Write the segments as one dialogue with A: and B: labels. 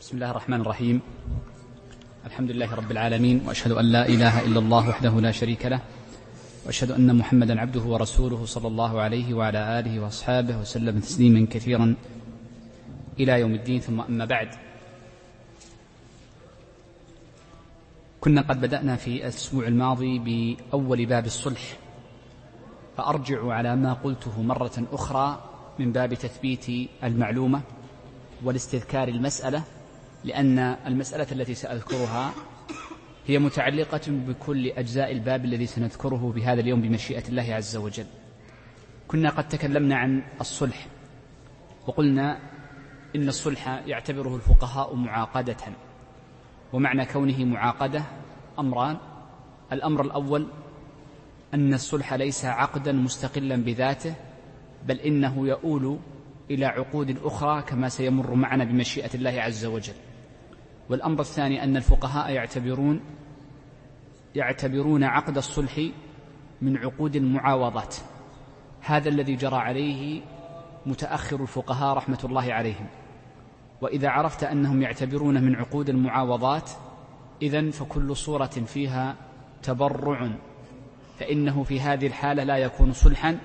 A: بسم الله الرحمن الرحيم. الحمد لله رب العالمين وأشهد أن لا إله إلا الله وحده لا شريك له وأشهد أن محمدا عبده ورسوله صلى الله عليه وعلى آله وأصحابه وسلم تسليما كثيرا إلى يوم الدين. ثم أما بعد كنا قد بدأنا في الأسبوع الماضي بأول باب الصلح فأرجع على ما قلته مرة أخرى من باب تثبيت المعلومة والاستذكار المسألة لأن المسألة التي سأذكرها هي متعلقة بكل أجزاء الباب الذي سنذكره بهذا اليوم بمشيئة الله عز وجل. كنا قد تكلمنا عن الصلح وقلنا إن الصلح يعتبره الفقهاء معاقدة ومعنى كونه معاقدة أمران. الأمر الأول أن الصلح ليس عقدا مستقلا بذاته بل إنه يؤول إلى عقود أخرى كما سيمر معنا بمشيئة الله عز وجل. والأمر الثاني أن الفقهاء يعتبرون يعتبرون عقد الصلح من عقود المعاوضات. هذا الذي جرى عليه متأخر الفقهاء رحمة الله عليهم. وإذا عرفت أنهم يعتبرون من عقود المعاوضات إذا فكل صورة فيها تبرع. فإنه في هذه الحالة لا يكون صلحا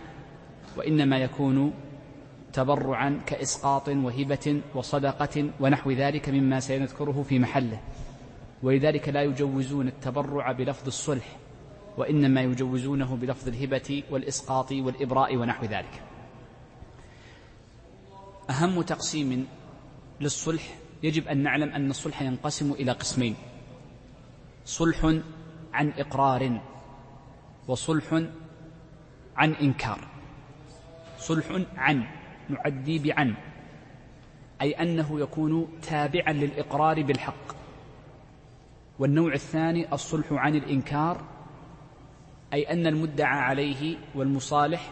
A: وإنما يكون تبرعا كإسقاط وهبة وصدقة ونحو ذلك مما سنذكره في محله. ولذلك لا يجوزون التبرع بلفظ الصلح وإنما يجوزونه بلفظ الهبة والإسقاط والإبراء ونحو ذلك. أهم تقسيم للصلح يجب أن نعلم أن الصلح ينقسم إلى قسمين صلح عن إقرار وصلح عن إنكار. صلح عن نعدي بعن أي أنه يكون تابعا للإقرار بالحق. والنوع الثاني الصلح عن الإنكار أي أن المدعى عليه والمصالح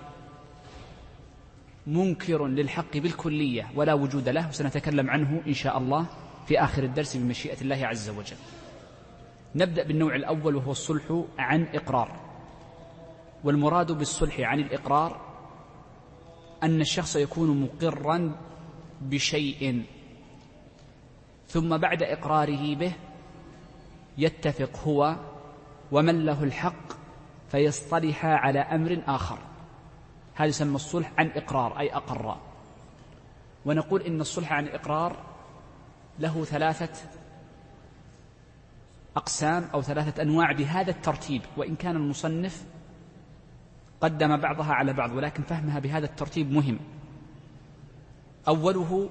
A: منكر للحق بالكلية ولا وجود له. وسنتكلم عنه إن شاء الله في آخر الدرس بمشيئة الله عز وجل. نبدأ بالنوع الأول وهو الصلح عن إقرار. والمراد بالصلح عن الإقرار أن الشخص يكون مقرا بشيء ثم بعد إقراره به يتفق هو ومن له الحق فيصطلح على أمر آخر. هذا يسمى الصلح عن إقرار أي أقر. ونقول إن الصلح عن إقرار له ثلاثة أقسام أو ثلاثة أنواع بهذا الترتيب وإن كان المصنف قدم بعضها على بعض ولكن فهمها بهذا الترتيب مهم. أوله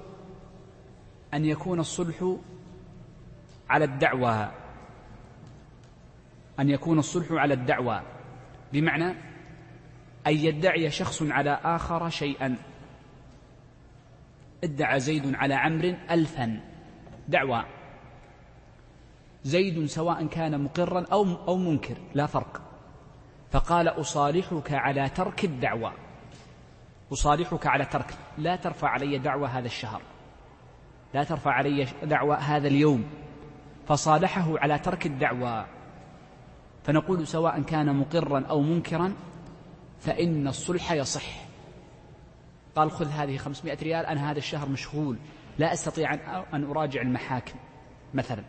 A: أن يكون الصلح على الدعوى أن يكون الصلح على الدعوى بمعنى أن يدعي شخص على آخر شيئا. ادعى زيد على عمرو ألفا. دعوى زيد سواء كان مقرا أو أو منكر لا فرق. فقال أصالحك على ترك الدعوة. أصالحك على ترك. لا ترفع علي دعوة هذا الشهر. لا ترفع علي دعوة هذا اليوم. فصالحه على ترك الدعوة. فنقول سواء كان مقرا أو منكرا فإن الصلح يصح. قال خذ هذه خمسمائة ريال أنا هذا الشهر مشغول. لا أستطيع أن أراجع المحاكم مثلا.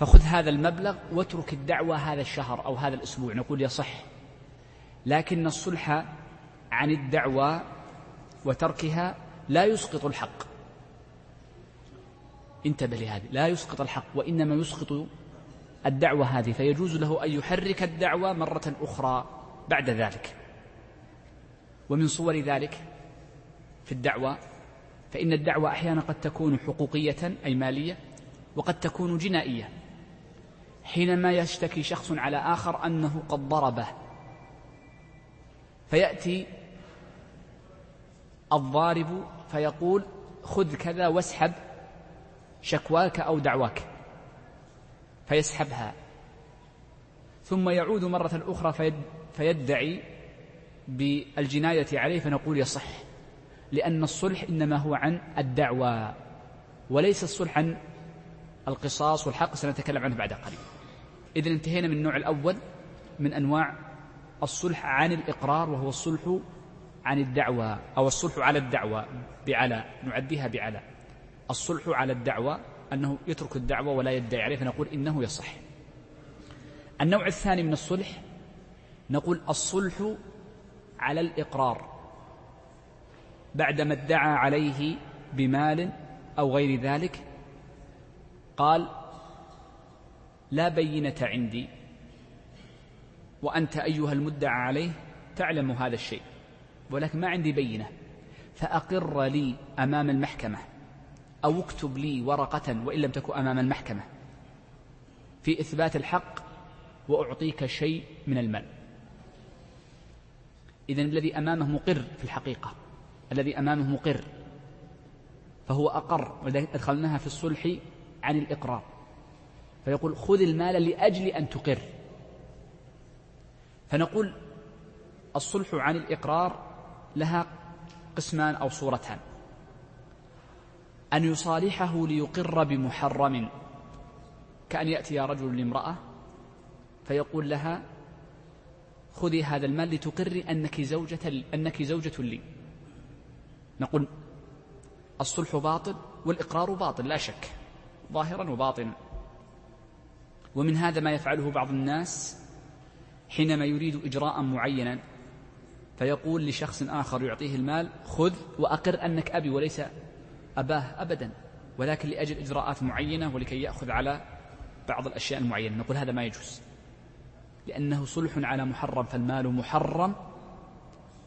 A: فخذ هذا المبلغ واترك الدعوة هذا الشهر أو هذا الأسبوع نقول يصح لكن الصلح عن الدعوة وتركها لا يسقط الحق. انتبه لهذه لا يسقط الحق وإنما يسقط الدعوة هذه. فيجوز له أن يحرك الدعوة مرة أخرى بعد ذلك. ومن صور ذلك في الدعوة فإن الدعوة أحيانا قد تكون حقوقية أي مالية وقد تكون جنائية. حينما يشتكي شخص على آخر أنه قد ضربه. فيأتي الضارب فيقول خذ كذا واسحب شكواك أو دعواك. فيسحبها. ثم يعود مرة أخرى فيدعي بالجناية عليه فنقول يصح لأن الصلح إنما هو عن الدعوى وليس الصلح عن القصاص والحق سنتكلم عنه بعد قليل. إذا انتهينا من النوع الأول من أنواع الصلح عن الإقرار وهو الصلح عن الدعوة أو الصلح على الدعوة بعلى نعديها بعلى الصلح على الدعوة أنه يترك الدعوة ولا يدعي عليه فنقول إنه يصح. النوع الثاني من الصلح نقول الصلح على الإقرار. بعدما ادعى عليه بمال أو غير ذلك قال لا بينة عندي. وأنت أيها المدعى عليه تعلم هذا الشيء ولكن ما عندي بينة. فأقر لي أمام المحكمة أو اكتب لي ورقة وإن لم تكن أمام المحكمة. في إثبات الحق وأعطيك شيء من المال. إذن الذي أمامه مقر في الحقيقة. الذي أمامه مقر. فهو أقر. ولذلك أدخلناها في الصلح عن الإقرار. فيقول خذ المال لأجل أن تقر. فنقول الصلح عن الإقرار لها قسمان أو صورتان. أن يصالحه ليقر بمحرم. كأن يأتي رجل لامرأة فيقول لها خذي هذا المال لتقري أنك زوجة أنك زوجة لي. نقول الصلح باطل والإقرار باطل لا شك. ظاهرا وباطنا. ومن هذا ما يفعله بعض الناس حينما يريد إجراء معينا فيقول لشخص آخر يعطيه المال خذ وأقر أنك أبي وليس أباه أبدا ولكن لأجل إجراءات معينة ولكي يأخذ على بعض الأشياء المعينة. نقول هذا ما يجوز لأنه صلح على محرم فالمال محرم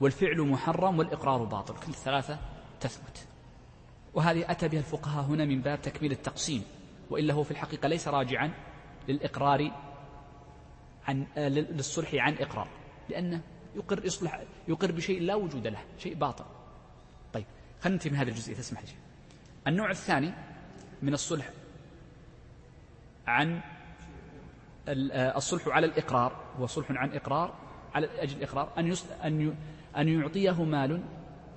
A: والفعل محرم والإقرار باطل كل الثلاثة تثبت. وهذه أتى بها الفقهاء هنا من باب تكميل التقسيم وإلا هو في الحقيقة ليس راجعا للإقرار عن آه، للصلح عن إقرار لأنه يقر يصلح يقر بشيء لا وجود له شيء باطل. طيب خلينا ننتهي من هذا الجزء تسمح لي. النوع الثاني من الصلح عن آه، الصلح على الإقرار هو صلح عن إقرار على أجل الإقرار أن أن أن يعطيه مال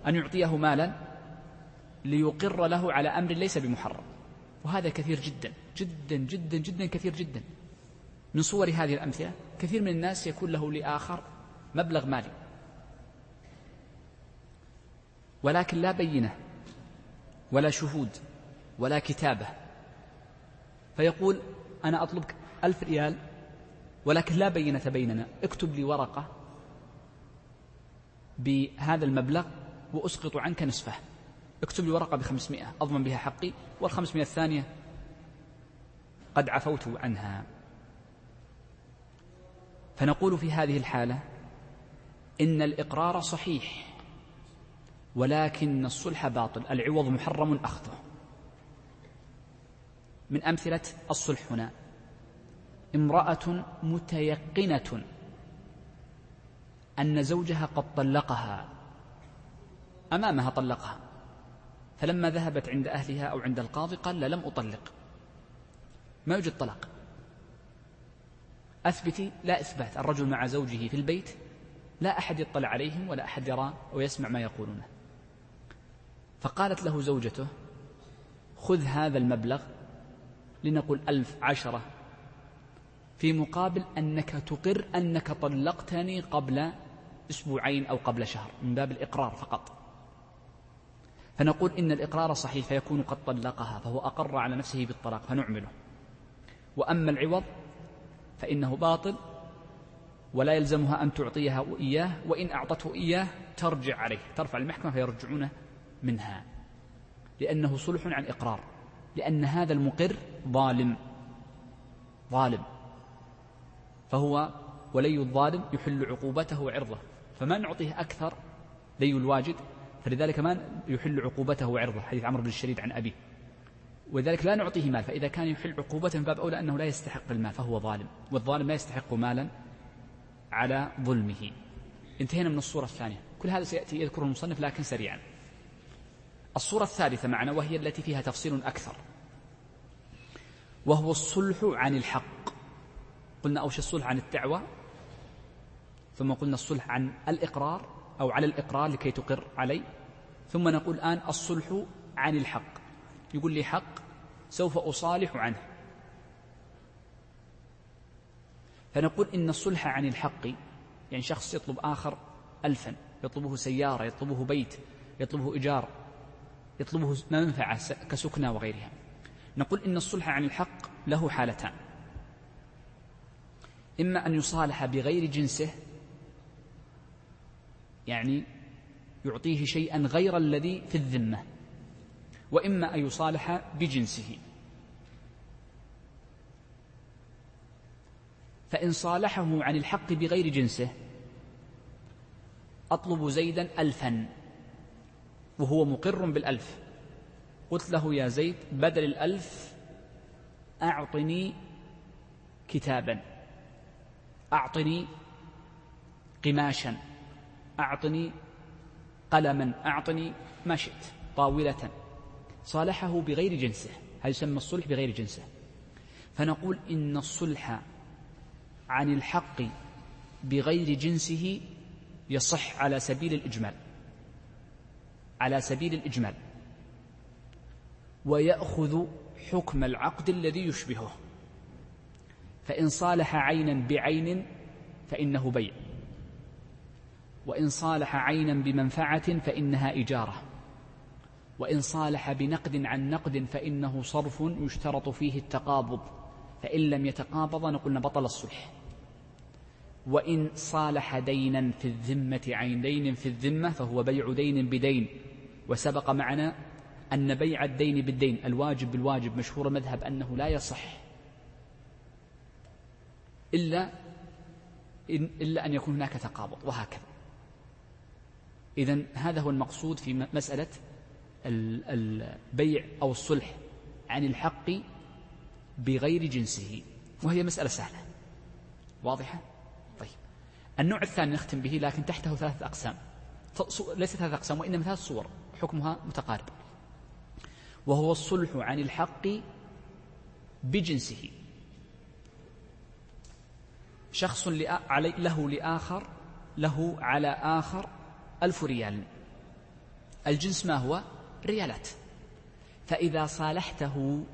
A: أن يعطيه مالا ليقر له على أمر ليس بمحرم. وهذا كثير جدا جدا جدا جدا كثير جدا. من صور هذه الأمثلة كثير من الناس يكون له لآخر مبلغ مالي. ولكن لا بينة ولا شهود ولا كتابة. فيقول أنا أطلبك ألف ريال ولكن لا بينة بيننا. اكتب لي ورقة بهذا المبلغ وأسقط عنك نصفه. اكتب لي ورقة بخمسمائة أضمن بها حقي والخمسمائة الثانية قد عفوت عنها. فنقول في هذه الحالة إن الإقرار صحيح ولكن الصلح باطل العوض محرم أخذه. من أمثلة الصلح هنا امرأة متيقنة أن زوجها قد طلقها أمامها طلقها. فلما ذهبت عند أهلها أو عند القاضي قال لا لم أطلق. ما يوجد طلاق. أثبتي لا إثبات. الرجل مع زوجه في البيت لا أحد يطلع عليهم ولا أحد يرى ويسمع ما يقولونه. فقالت له زوجته خذ هذا المبلغ لنقل ألف عشرة في مقابل أنك تقر أنك طلقتني قبل أسبوعين أو قبل شهر من باب الإقرار فقط. فنقول إن الإقرار صحيح فيكون قد طلقها فهو أقر على نفسه بالطلاق فنعمله. وأما العوض فإنه باطل ولا يلزمها أن تعطيها إياه وإن أعطته إياه ترجع عليه ترفع المحكمة فيرجعون منها. لأنه صلح عن إقرار لأن هذا المقر ظالم. ظالم. فهو ولي الظالم يحل عقوبته وعرضه فما نعطيه أكثر لي الواجد فلذلك ما يحل عقوبته وعرضه؟ حديث عمرو بن الشريد عن أبيه. ولذلك لا نعطيه مال فإذا كان يحل عقوبته من باب أولى أنه لا يستحق المال فهو ظالم. والظالم لا يستحق مالا على ظلمه. انتهينا من الصورة الثانية. كل هذا سيأتي يذكر المصنف لكن سريعا. الصورة الثالثة معنا وهي التي فيها تفصيل أكثر. وهو الصلح عن الحق. قلنا أوش الصلح عن الدعوة؟ ثم قلنا الصلح عن الإقرار. أو على الإقرار لكي تقر علي. ثم نقول الآن الصلح عن الحق. يقول لي حق سوف أصالح عنه. فنقول إن الصلح عن الحق يعني شخص يطلب آخر ألفا يطلبه سيارة يطلبه بيت يطلبه إيجار يطلبه منفعة كسكنى وغيرها. نقول إن الصلح عن الحق له حالتان. إما أن يصالح بغير جنسه يعني يعطيه شيئا غير الذي في الذمة وإما أن يصالح بجنسه. فإن صالحه عن الحق بغير جنسه أطلب زيدا ألفا وهو مقر بالألف. قلت له يا زيد بدل الألف أعطني كتابا أعطني قماشا. أعطني قلما أعطني ما شئت طاولة. صالحه بغير جنسه هذا يسمى الصلح بغير جنسه. فنقول إن الصلح عن الحق بغير جنسه يصح على سبيل الإجمال. على سبيل الإجمال. ويأخذ حكم العقد الذي يشبهه. فإن صالح عينا بعين فإنه بيع. وإن صالح عينا بمنفعة فإنها إجارة. وإن صالح بنقد عن نقد فإنه صرف يشترط فيه التقابض. فإن لم يتقابض نقول بطل الصلح. وإن صالح دينا في الذمة عين دين في الذمة فهو بيع دين بدين. وسبق معنا أن بيع الدين بالدين الواجب بالواجب مشهور مذهب أنه لا يصح. إلا إن إلا أن يكون هناك تقابض وهكذا. إذا هذا هو المقصود في مسألة البيع أو الصلح عن الحق بغير جنسه. وهي مسألة سهلة. واضحة؟ طيب. النوع الثاني نختم به لكن تحته ثلاثة أقسام. ليست ثلاثة أقسام وإنما ثلاث صور. حكمها متقارب. وهو الصلح عن الحق بجنسه. شخص له لآخر له على آخر ألف ريال. الجنس ما هو؟ ريالات. فإذا صالحته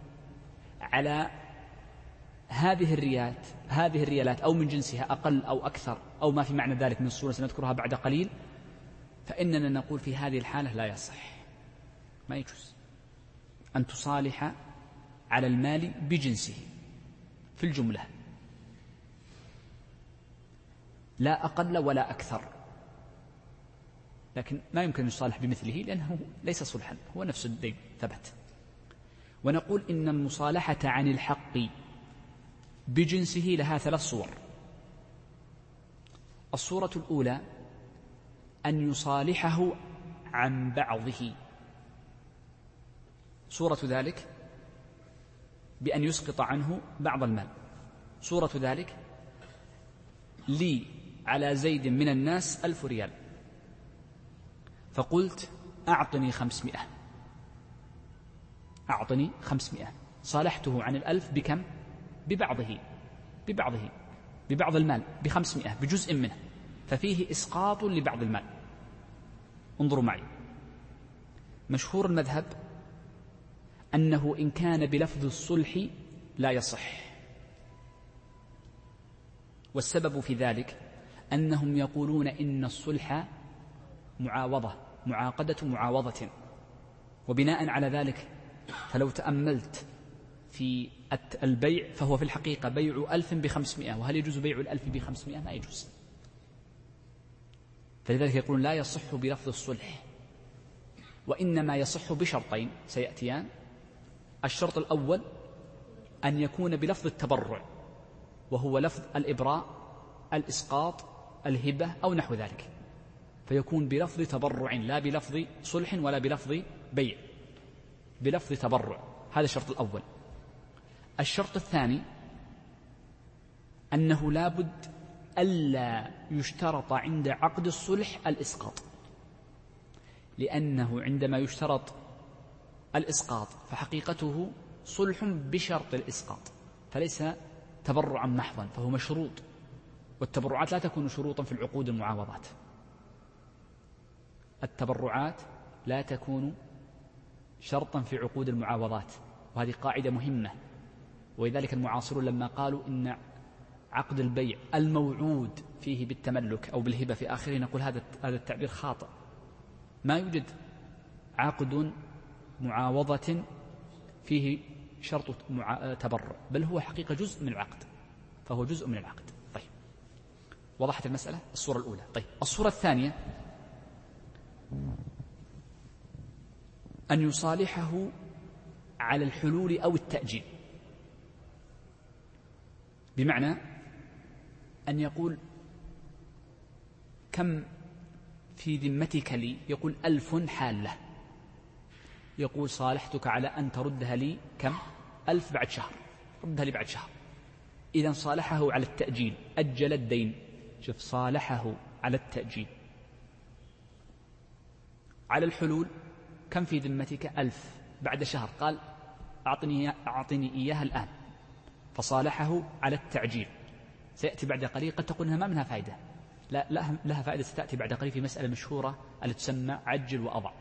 A: على هذه الريالات هذه الريالات أو من جنسها أقل أو أكثر أو ما في معنى ذلك من الصورة سنذكرها بعد قليل. فإننا نقول في هذه الحالة لا يصح. ما يجوز. أن تصالح على المال بجنسه. في الجملة. لا أقل ولا أكثر. لكن ما يمكن أن يصالح بمثله لأنه ليس صلحا هو نفس الدين ثبت. ونقول إن المصالحة عن الحق بجنسه لها ثلاث صور. الصورة الأولى أن يصالحه عن بعضه. صورة ذلك بأن يسقط عنه بعض المال. صورة ذلك لي على زيد من الناس ألف ريال. فقلت أعطني خمسمائة. أعطني خمسمائة. صالحته عن الألف بكم؟ ببعضه. ببعضه. ببعض المال. بخمسمائة. بجزء منه. ففيه إسقاط لبعض المال. انظروا معي. مشهور المذهب أنه إن كان بلفظ الصلح لا يصح. والسبب في ذلك أنهم يقولون إن الصلح معاوضة معاقدة معاوضة. وبناء على ذلك فلو تأملت في البيع فهو في الحقيقة بيع ألف بخمسمائة. وهل يجوز بيع الألف بخمسمائة؟ ما يجوز. فلذلك يقولون لا يصح بلفظ الصلح. وإنما يصح بشرطين سيأتيان. الشرط الأول أن يكون بلفظ التبرع وهو لفظ الإبراء الإسقاط الهبة أو نحو ذلك. فيكون بلفظ تبرع لا بلفظ صلح ولا بلفظ بيع بلفظ تبرع. هذا الشرط الأول. الشرط الثاني أنه لا بد ألا يشترط عند عقد الصلح الإسقاط لأنه عندما يشترط الإسقاط فحقيقته صلح بشرط الإسقاط فليس تبرعا محضا فهو مشروط. والتبرعات لا تكون شروطا في العقود المعاوضات التبرعات لا تكون شرطا في عقود المعاوضات وهذه قاعدة مهمة. ولذلك المعاصرون لما قالوا إن عقد البيع الموعود فيه بالتملك أو بالهبة في آخره نقول هذا هذا التعبير خاطئ. ما يوجد عقد معاوضة فيه شرط تبرع بل هو حقيقة جزء من العقد فهو جزء من العقد. طيب. وضحت المسألة؟ الصورة الأولى. طيب. الصورة الثانية أن يصالحه على الحلول أو التأجيل. بمعنى أن يقول كم في ذمتك لي؟ يقول ألف حالة. يقول صالحتك على أن تردها لي كم؟ ألف بعد شهر. ردها لي بعد شهر. إذا صالحه على التأجيل. أجل الدين. شوف صالحه على التأجيل. على الحلول كم في ذمتك؟ ألف. بعد شهر قال أعطني, أعطني إياها الآن. فصالحه على التعجيل. سيأتي بعد قليل قد تقول ما منها فائدة لا لها فائدة ستأتي بعد قليل في مسألة مشهورة التي تسمى عجل وأضع.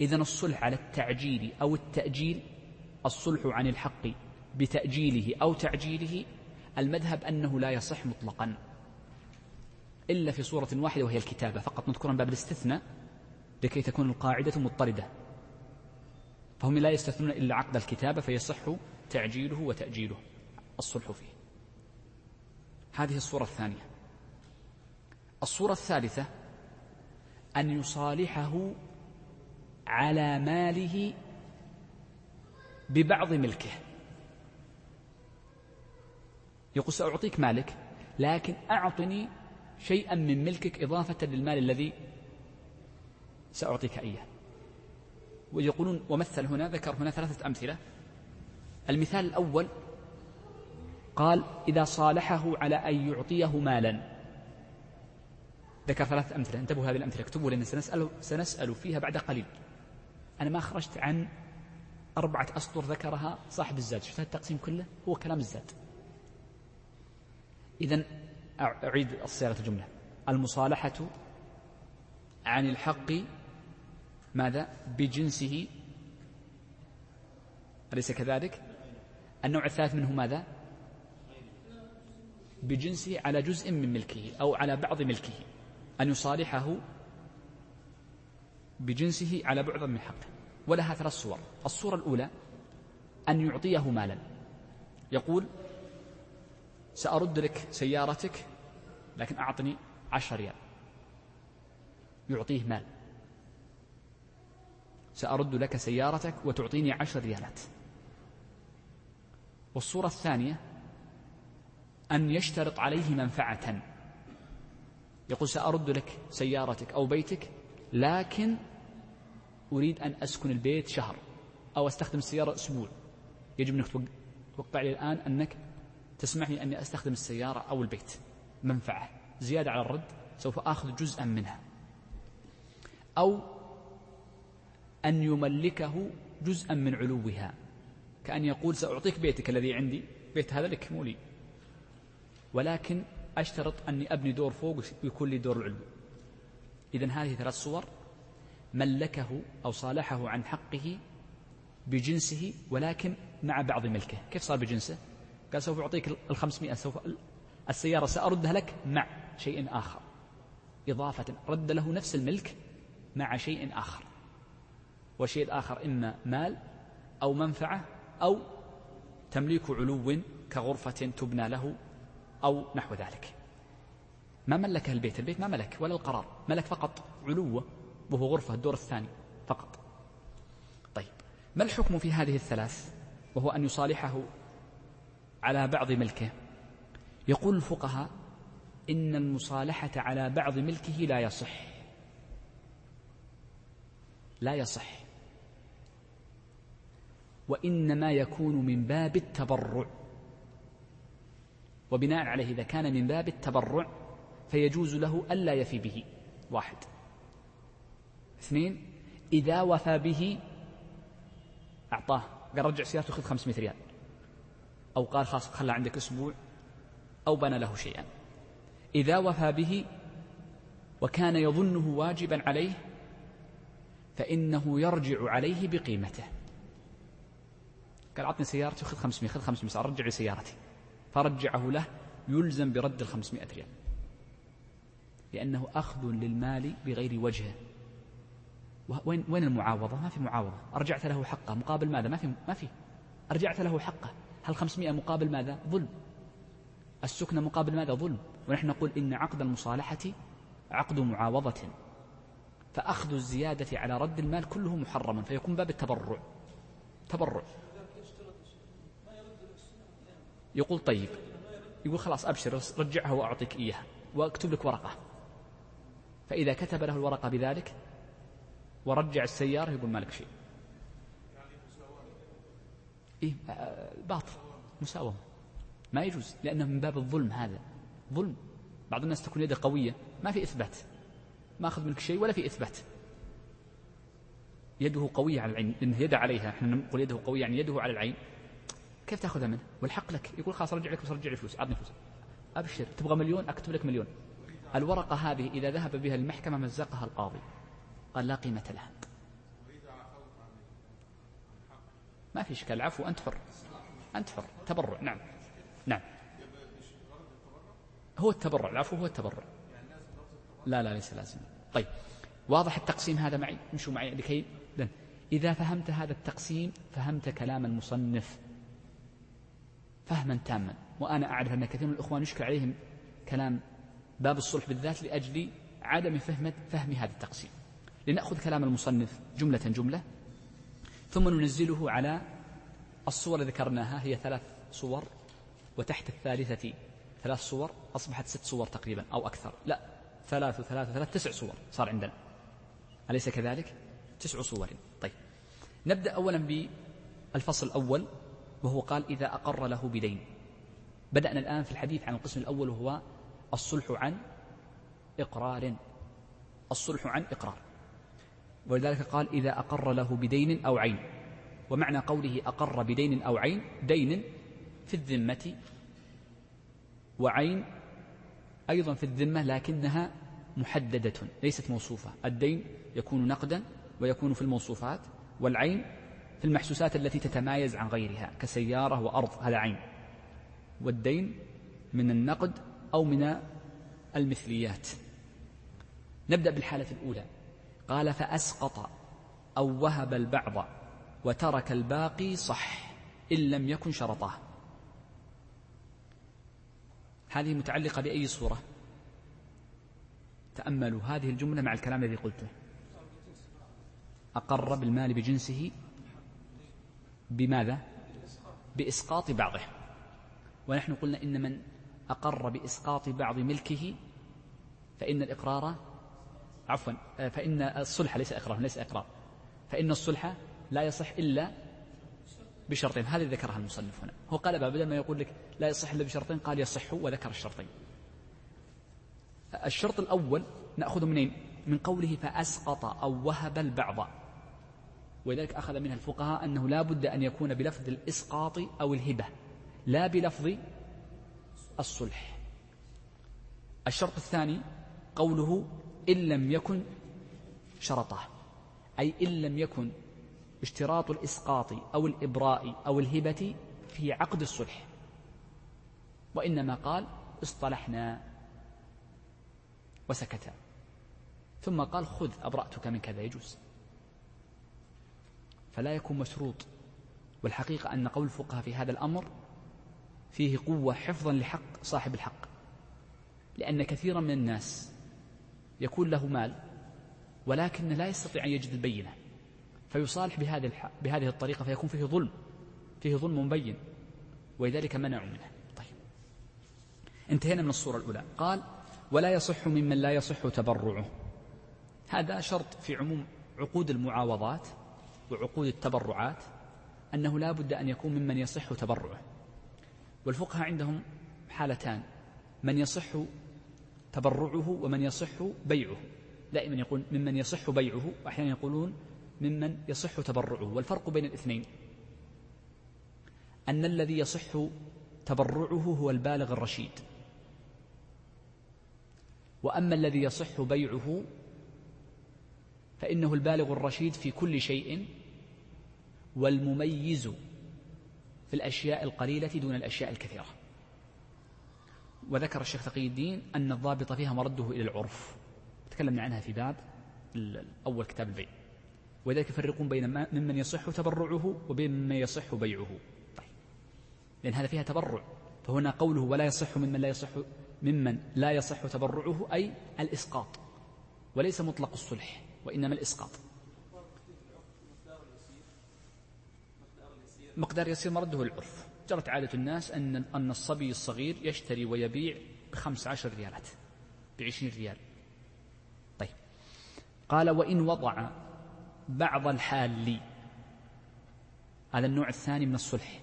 A: إذا الصلح على التعجيل أو التأجيل الصلح عن الحق بتأجيله أو تعجيله المذهب أنه لا يصح مطلقا. إلا في صورة واحدة وهي الكتابة فقط نذكر باب الاستثناء لكي تكون القاعدة مضطردة. فهم لا يستثنون إلا عقد الكتابة فيصح تعجيله وتأجيله الصلح فيه. هذه الصورة الثانية. الصورة الثالثة أن يصالحه على ماله ببعض ملكه. يقول سأعطيك مالك لكن أعطني شيئا من ملكك إضافة للمال الذي سأعطيك إياه. ويقولون ومثل هنا ذكر هنا ثلاثة أمثلة. المثال الأول قال إذا صالحه على أن يعطيه مالا. ذكر ثلاث أمثلة. انتبهوا هذه الأمثلة اكتبوا لأن سنسأل, سنسأل فيها بعد قليل. أنا ما خرجت عن أربعة أسطر ذكرها صاحب الزاد شفت التقسيم كله؟ هو كلام الزاد إذا أعيد صياغة الجملة. المصالحة عن الحق ماذا؟ بجنسه. أليس كذلك؟ النوع الثالث منه ماذا؟ بجنسه على جزء من ملكه أو على بعض ملكه. أن يصالحه بجنسه على بعض من حقه. ولها ثلاث صور. الصورة الأولى أن يعطيه مالا. يقول سأرد لك سيارتك لكن أعطني عشر ريال. يعطيه مال. سأرد لك سيارتك وتعطيني عشر ريالات. والصورة الثانية أن يشترط عليه منفعة. يقول سأرد لك سيارتك أو بيتك لكن أريد أن أسكن البيت شهر أو أستخدم السيارة أسبوع. يجب أنك توقع لي الآن أنك تسمح لي أني أستخدم السيارة أو البيت. منفعة. زيادة على الرد سوف آخذ جزءا منها. أو أن يملكه جزءا من علوها. كأن يقول سأعطيك بيتك الذي عندي. بيت هذا لك مو لي. ولكن أشترط أني أبني دور فوق ويكون لي دور العلو. إذا هذه ثلاث صور. ملكه أو صالحه عن حقه بجنسه ولكن مع بعض ملكه. كيف صار بجنسه؟ قال سوف أعطيك الخمسمائة سوف السيارة سأردها لك مع شيء آخر. إضافة رد له نفس الملك مع شيء آخر. والشيء الآخر إما مال أو منفعة أو تمليك علو كغرفة تبنى له أو نحو ذلك. ما ملكه البيت؟ البيت ما ملك ولا القرار. ملك فقط علوه وهو غرفة الدور الثاني فقط. طيب ما الحكم في هذه الثلاث؟ وهو أن يصالحه على بعض ملكه. يقول الفقهاء إن المصالحة على بعض ملكه لا يصح. لا يصح. وإنما يكون من باب التبرع. وبناء عليه إذا كان من باب التبرع فيجوز له ألا يفي به. واحد. اثنين إذا وفى به أعطاه. قال رجع سيارته خذ 500 ريال. أو قال خلاص خلى عندك أسبوع أو بنى له شيئا. إذا وفى به وكان يظنه واجبا عليه فإنه يرجع عليه بقيمته. قال أعطني سيارتي خذ 500 خذ 500 رجع لي سيارتي. فرجعه له يلزم برد ال 500 ريال. لأنه أخذ للمال بغير وجهه. وين وين المعاوضة؟ ما في معاوضة، أرجعت له حقه. مقابل ماذا؟ ما في ما في. أرجعت له حقه، هل 500 مقابل ماذا؟ ظلم. السكنة مقابل ماذا؟ ظلم، ونحن نقول إن عقد المصالحة عقد معاوضة. فأخذ الزيادة على رد المال كله محرم فيكون باب التبرع. تبرع. يقول طيب يقول خلاص أبشر رجعها وأعطيك إياها وأكتب لك ورقة فإذا كتب له الورقة بذلك ورجع السيارة يقول ما لك شيء إيه باطل مساومة. ما يجوز لأنه من باب الظلم هذا. ظلم. بعض الناس تكون يده قوية ما في إثبات. ما أخذ منك شيء ولا في إثبات. يده قوية على العين إن يده عليها إحنا نقول يده قوية يعني يده على العين. كيف تأخذها منه؟ والحق لك. يقول خلاص رجع لك بس رجع لي فلوس. اعطني فلوس. أبشر. تبغى مليون؟ أكتب لك مليون. الورقة هذه إذا ذهب بها المحكمة مزقها القاضي. قال لا قيمة لها. ما في إشكال. عفو أنت حر. أنت حر. تبرع. نعم. نعم. هو التبرع. العفو هو التبرع. لا لا ليس لازم. طيب. واضح التقسيم هذا معي؟ مشوا معي لكي إذا فهمت هذا التقسيم فهمت كلام المصنف. فهما تاما. وأنا أعرف أن كثير من الإخوان يشكل عليهم كلام باب الصلح بالذات لأجل عدم فهم فهم هذا التقسيم. لنأخذ كلام المصنف جملة جملة. ثم ننزله على الصور اللي ذكرناها هي ثلاث صور وتحت الثالثة ثلاث صور أصبحت ست صور تقريبا أو أكثر. لا ثلاث وثلاث وثلاث تسع صور صار عندنا. أليس كذلك؟ تسع صور. طيب. نبدأ أولا بالفصل الأول وهو قال إذا أقر له بدين. بدأنا الآن في الحديث عن القسم الأول وهو الصلح عن إقرار. الصلح عن إقرار. ولذلك قال إذا أقر له بدين أو عين. ومعنى قوله أقر بدين أو عين دين في الذمة وعين أيضا في الذمة لكنها محددة ليست موصوفة. الدين يكون نقدا ويكون في الموصوفات والعين في المحسوسات التي تتمايز عن غيرها كسيارة وأرض هذا عين. والدين من النقد أو من المثليات. نبدأ بالحالة الأولى. قال فأسقط أو وهب البعض وترك الباقي صح إن لم يكن شرطاه. هذه متعلقة بأي صورة؟ تأملوا هذه الجملة مع الكلام الذي قلته. أقر بالمال بجنسه بماذا؟ بإسقاط بعضه. ونحن قلنا إن من أقر بإسقاط بعض ملكه فإن الإقرار عفوا. فإن الصلح ليس إقرار ليس إقرار. فإن الصلح لا يصح إلا بشرطين. هذه ذكرها المصنف هنا. هو قال بدل ما يقول لك لا يصح إلا بشرطين قال يصح وذكر الشرطين. الشرط الأول نأخذ منين؟ من قوله فأسقط أو وهب البعض. ولذلك أخذ منها الفقهاء أنه لا بد أن يكون بلفظ الإسقاط أو الهبة لا بلفظ الصلح. الشرط الثاني قوله إن لم يكن شرطه. أي إن لم يكن اشتراط الإسقاط أو الإبراء أو الهبة في عقد الصلح. وإنما قال اصطلحنا وسكت. ثم قال خذ أبرأتك من كذا يجوز. فلا يكون مشروط. والحقيقة أن قول الفقهاء في هذا الأمر فيه قوة حفظا لحق صاحب الحق. لأن كثيرا من الناس يكون له مال ولكن لا يستطيع أن يجد البينة فيصالح بهذه بهذه الطريقة فيكون فيه ظلم فيه ظلم مبين ولذلك منعوا منه. طيب. انتهينا من الصورة الأولى. قال ولا يصح ممن لا يصح تبرعه. هذا شرط في عموم عقود المعاوضات وعقود التبرعات أنه لا بد أن يكون ممن يصح تبرعه. والفقهاء عندهم حالتان من يصح تبرعه ومن يصح بيعه. دائما يقول ممن يصح بيعه وأحيانا يقولون ممن يصح تبرعه. والفرق بين الاثنين. أن الذي يصح تبرعه هو البالغ الرشيد. وأما الذي يصح بيعه فإنه البالغ الرشيد في كل شيء والمميز في الأشياء القليلة دون الأشياء الكثيرة. وذكر الشيخ تقي الدين أن الضابط فيها مرده إلى العرف. تكلمنا عنها في باب أول كتاب البيع. ولذلك يفرقون بين ممن يصح تبرعه وبين ممن يصح بيعه. طيب. لأن هذا فيها تبرع. فهنا قوله ولا يصح ممن لا يصح ممن لا يصح تبرعه أي الإسقاط. وليس مطلق الصلح وإنما الإسقاط. مقدار يسير مرده العرف. جرت عادة الناس أن أن الصبي الصغير يشتري ويبيع بخمس عشر ريالات بعشرين ريال. طيب. قال وإن وضع بعض الحال هذا النوع الثاني من الصلح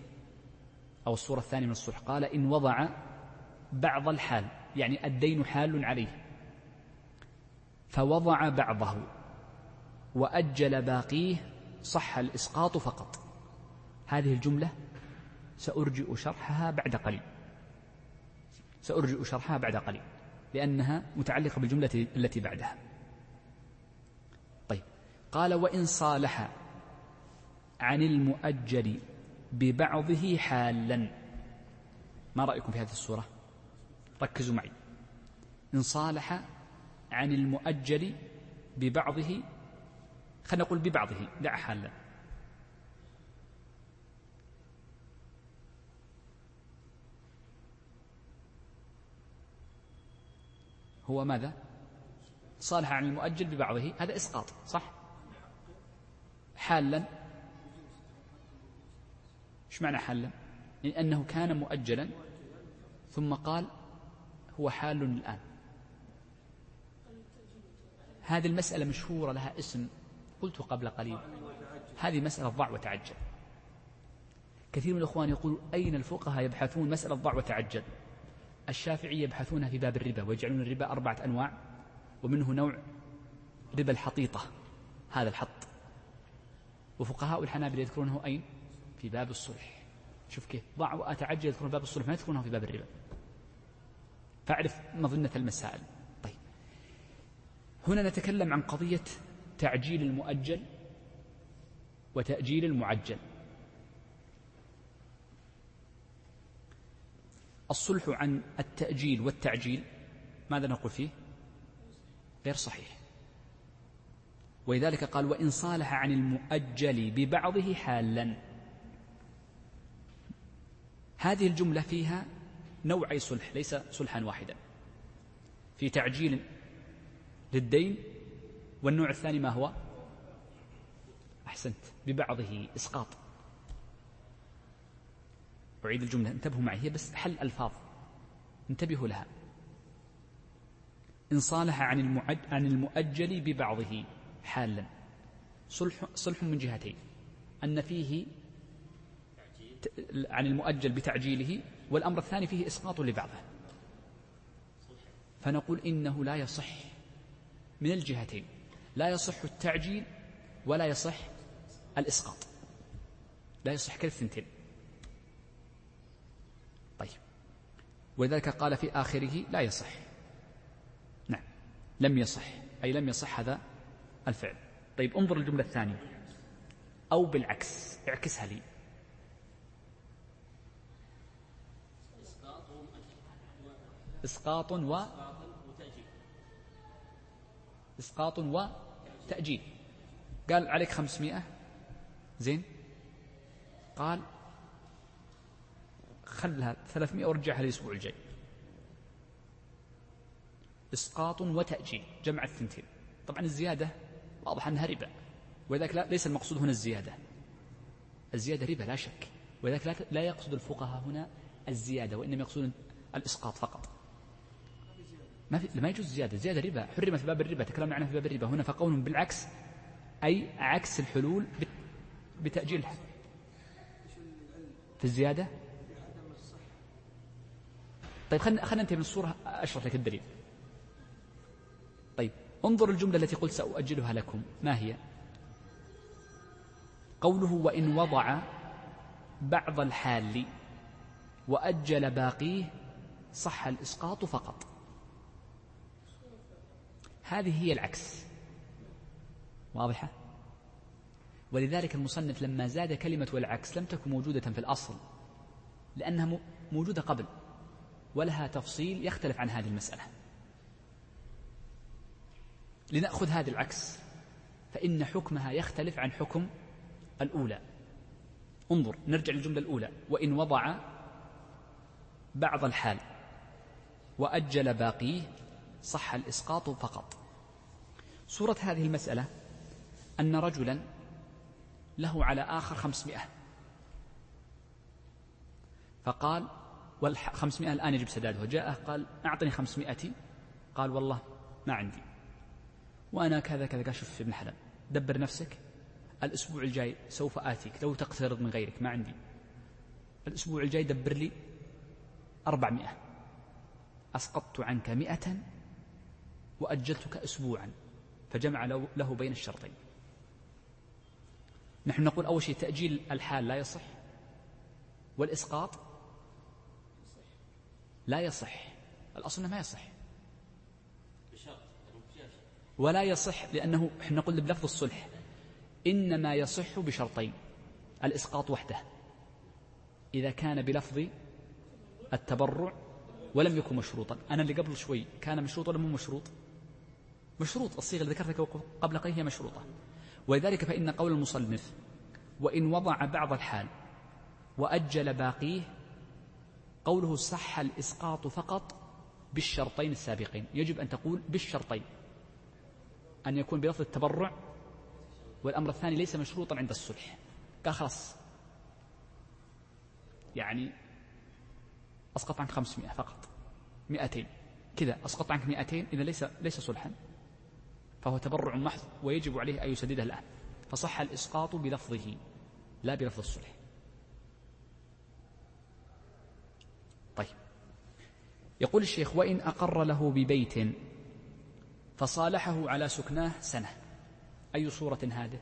A: أو الصورة الثانية من الصلح. قال إن وضع بعض الحال. يعني الدين حال عليه. فوضع بعضه وأجل باقيه صح الإسقاط فقط. هذه الجملة سأرجئ شرحها بعد قليل. سأرجئ شرحها بعد قليل. لأنها متعلقة بالجملة التي بعدها. طيب. قال وإن صالح عن المؤجل ببعضه حالا. ما رأيكم في هذه الصورة؟ ركزوا معي. إن صالح عن المؤجل ببعضه خلينا نقول ببعضه دع حالا. هو ماذا؟ صالح عن المؤجل ببعضه. هذا إسقاط صح؟ حالا. إيش معنى حالا؟ لأنه كان مؤجلا ثم قال هو حال الآن. هذه المسألة مشهورة لها اسم قلت قبل قليل. هذه مسألة ضع وتعجل. كثير من الأخوان يقول أين الفقهاء يبحثون مسألة ضع وتعجل؟ الشافعية يبحثونها في باب الربا ويجعلون الربا أربعة أنواع ومنه نوع ربا الحطيطة هذا الحط. وفقهاء الحنابلة يذكرونه أين؟ في باب الصلح. شوف كيف ضع وأتعجل يذكرون باب الصلح ما يذكرونه في باب الربا. فاعرف مظنة المسائل. طيب. هنا نتكلم عن قضية تعجيل المؤجل وتأجيل المعجل. الصلح عن التأجيل والتعجيل ماذا نقول فيه؟ غير صحيح. ولذلك قال وإن صالح عن المؤجل ببعضه حالا. هذه الجملة فيها نوعي صلح ليس صلحا واحدا. في تعجيل للدين والنوع الثاني ما هو؟ أحسنت ببعضه إسقاط. أعيد الجملة. انتبهوا معي. هي بس حل ألفاظ. انتبهوا لها. إن صالح عن المعد عن المؤجل ببعضه. حالا. صلح صلح من جهتين. أن فيه عن المؤجل بتعجيله والأمر الثاني فيه إسقاط لبعضه. فنقول إنه لا يصح. من الجهتين. لا يصح التعجيل ولا يصح الإسقاط. لا يصح كل الثنتين طيب ولذلك قال في آخره لا يصح. نعم لم يصح أي لم يصح هذا الفعل. طيب انظر الجملة الثانية. أو بالعكس اعكسها لي. إسقاط و إسقاط وتأجيل قال عليك خمسمائة؟ زين. قال خلها ثلاثمائة ورجعها الأسبوع الجاي. إسقاط وتأجيل جمع الثنتين. طبعا الزيادة واضح أنها ربا. ولذلك لا ليس المقصود هنا الزيادة. الزيادة ربا لا شك. ولذلك لا, لا يقصد الفقهاء هنا الزيادة وإنما يقصدون الإسقاط فقط. ما في ما يجوز زيادة. زيادة ربا. حرمت في باب الربا. تكلمنا عنها في باب الربا. هنا فقول بالعكس أي عكس الحلول بتأجيل في الزيادة؟ طيب خلينا خلينا ننتهي من الصورة أشرح لك الدليل. طيب انظر الجملة التي قلت سأؤجلها لكم. ما هي؟ قوله وإن وضع بعض الحال وأجل باقيه صح الإسقاط فقط. هذه هي العكس. واضحة؟ ولذلك المصنف لما زاد كلمة والعكس لم تكن موجودة في الأصل لأنها موجودة قبل. ولها تفصيل يختلف عن هذه المسألة. لنأخذ هذا العكس. فإن حكمها يختلف عن حكم الأولى. انظر نرجع للجملة الأولى. وإن وضع بعض الحال وأجل باقيه صح الإسقاط فقط. صورة هذه المسألة أن رجلا له على آخر خمسمائة. فقال والخمسمائة الآن يجب سدادها جاءه قال أعطني خمسمائتي. قال والله ما عندي. وأنا كذا كذا. قال شوف ابن حلال دبر نفسك. الأسبوع الجاي سوف آتيك. لو تقترض من غيرك ما عندي. الأسبوع الجاي دبر لي أربعمائة. أسقطت عنك مئة وأجلتك أسبوعا. فجمع له بين الشرطين. نحن نقول أول شيء تأجيل الحال لا يصح والإسقاط لا يصح. الأصل ما يصح. ولا يصح لأنه إحنا نقول بلفظ الصلح. إنما يصح بشرطين. الإسقاط وحده. إذا كان بلفظ التبرع ولم يكن مشروطا. أنا اللي قبل شوي كان مشروط ولا مو مشروط؟ مشروط. الصيغة اللي ذكرتها قبل قليل هي مشروطة. ولذلك فإن قول المصنف وإن وضع بعض الحال وأجل باقيه قوله صح الإسقاط فقط بالشرطين السابقين. يجب أن تقول بالشرطين. أن يكون بلفظ التبرع والأمر الثاني ليس مشروطا عند الصلح. قال خلاص يعني أسقط عنك 500 فقط. 200 كذا. أسقط عنك 200 إذا ليس ليس صلحا. فهو تبرع محض ويجب عليه أن يسدده الآن. فصح الإسقاط بلفظه لا بلفظ الصلح طيب يقول الشيخ وإن أقر له ببيت فصالحه على سكناه سنة. أي صورة هذه؟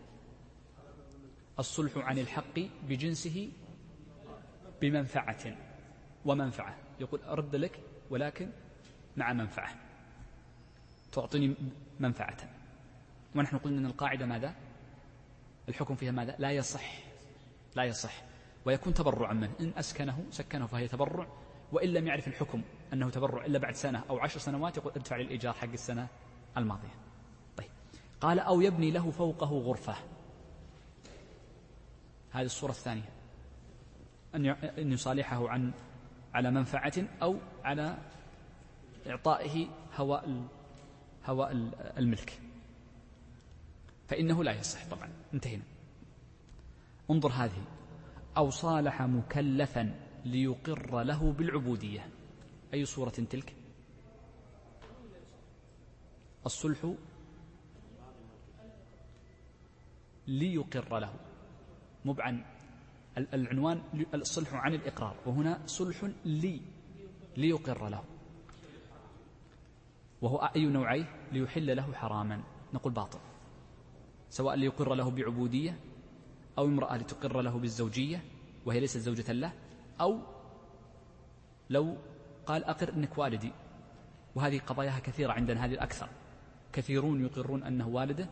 A: الصلح عن الحق بجنسه بمنفعة ومنفعة. يقول أرد لك ولكن مع منفعة. تعطيني منفعة. ونحن قلنا أن القاعدة ماذا؟ الحكم فيها ماذا؟ لا يصح لا يصح. ويكون تبرعا منه إن أسكنه سكنه فهي تبرع وإن لم يعرف الحكم أنه تبرع إلا بعد سنة أو عشر سنوات يقول ادفع للإيجار حق السنة الماضية. طيب. قال أو يبني له فوقه غرفة. هذه الصورة الثانية. أن يصالحه عن على منفعة أو على إعطائه هواء هواء الملك. فإنه لا يصح طبعا. انتهينا. انظر هذه. أو صالح مكلفا ليقر له بالعبودية. أي صورة تلك؟ الصلح ليقر له. مبعا العنوان الصلح عن الإقرار. وهنا صلح لي. ليقر له. وهو أي نوعيه؟ ليحل له حراما. نقول باطل. سواء ليقر له بعبودية أو امرأة لتقر له بالزوجية وهي ليست زوجة له أو لو قال أقر إنك والدي. وهذه قضاياها كثيرة عندنا هذه الأكثر. كثيرون يقرون أنه والده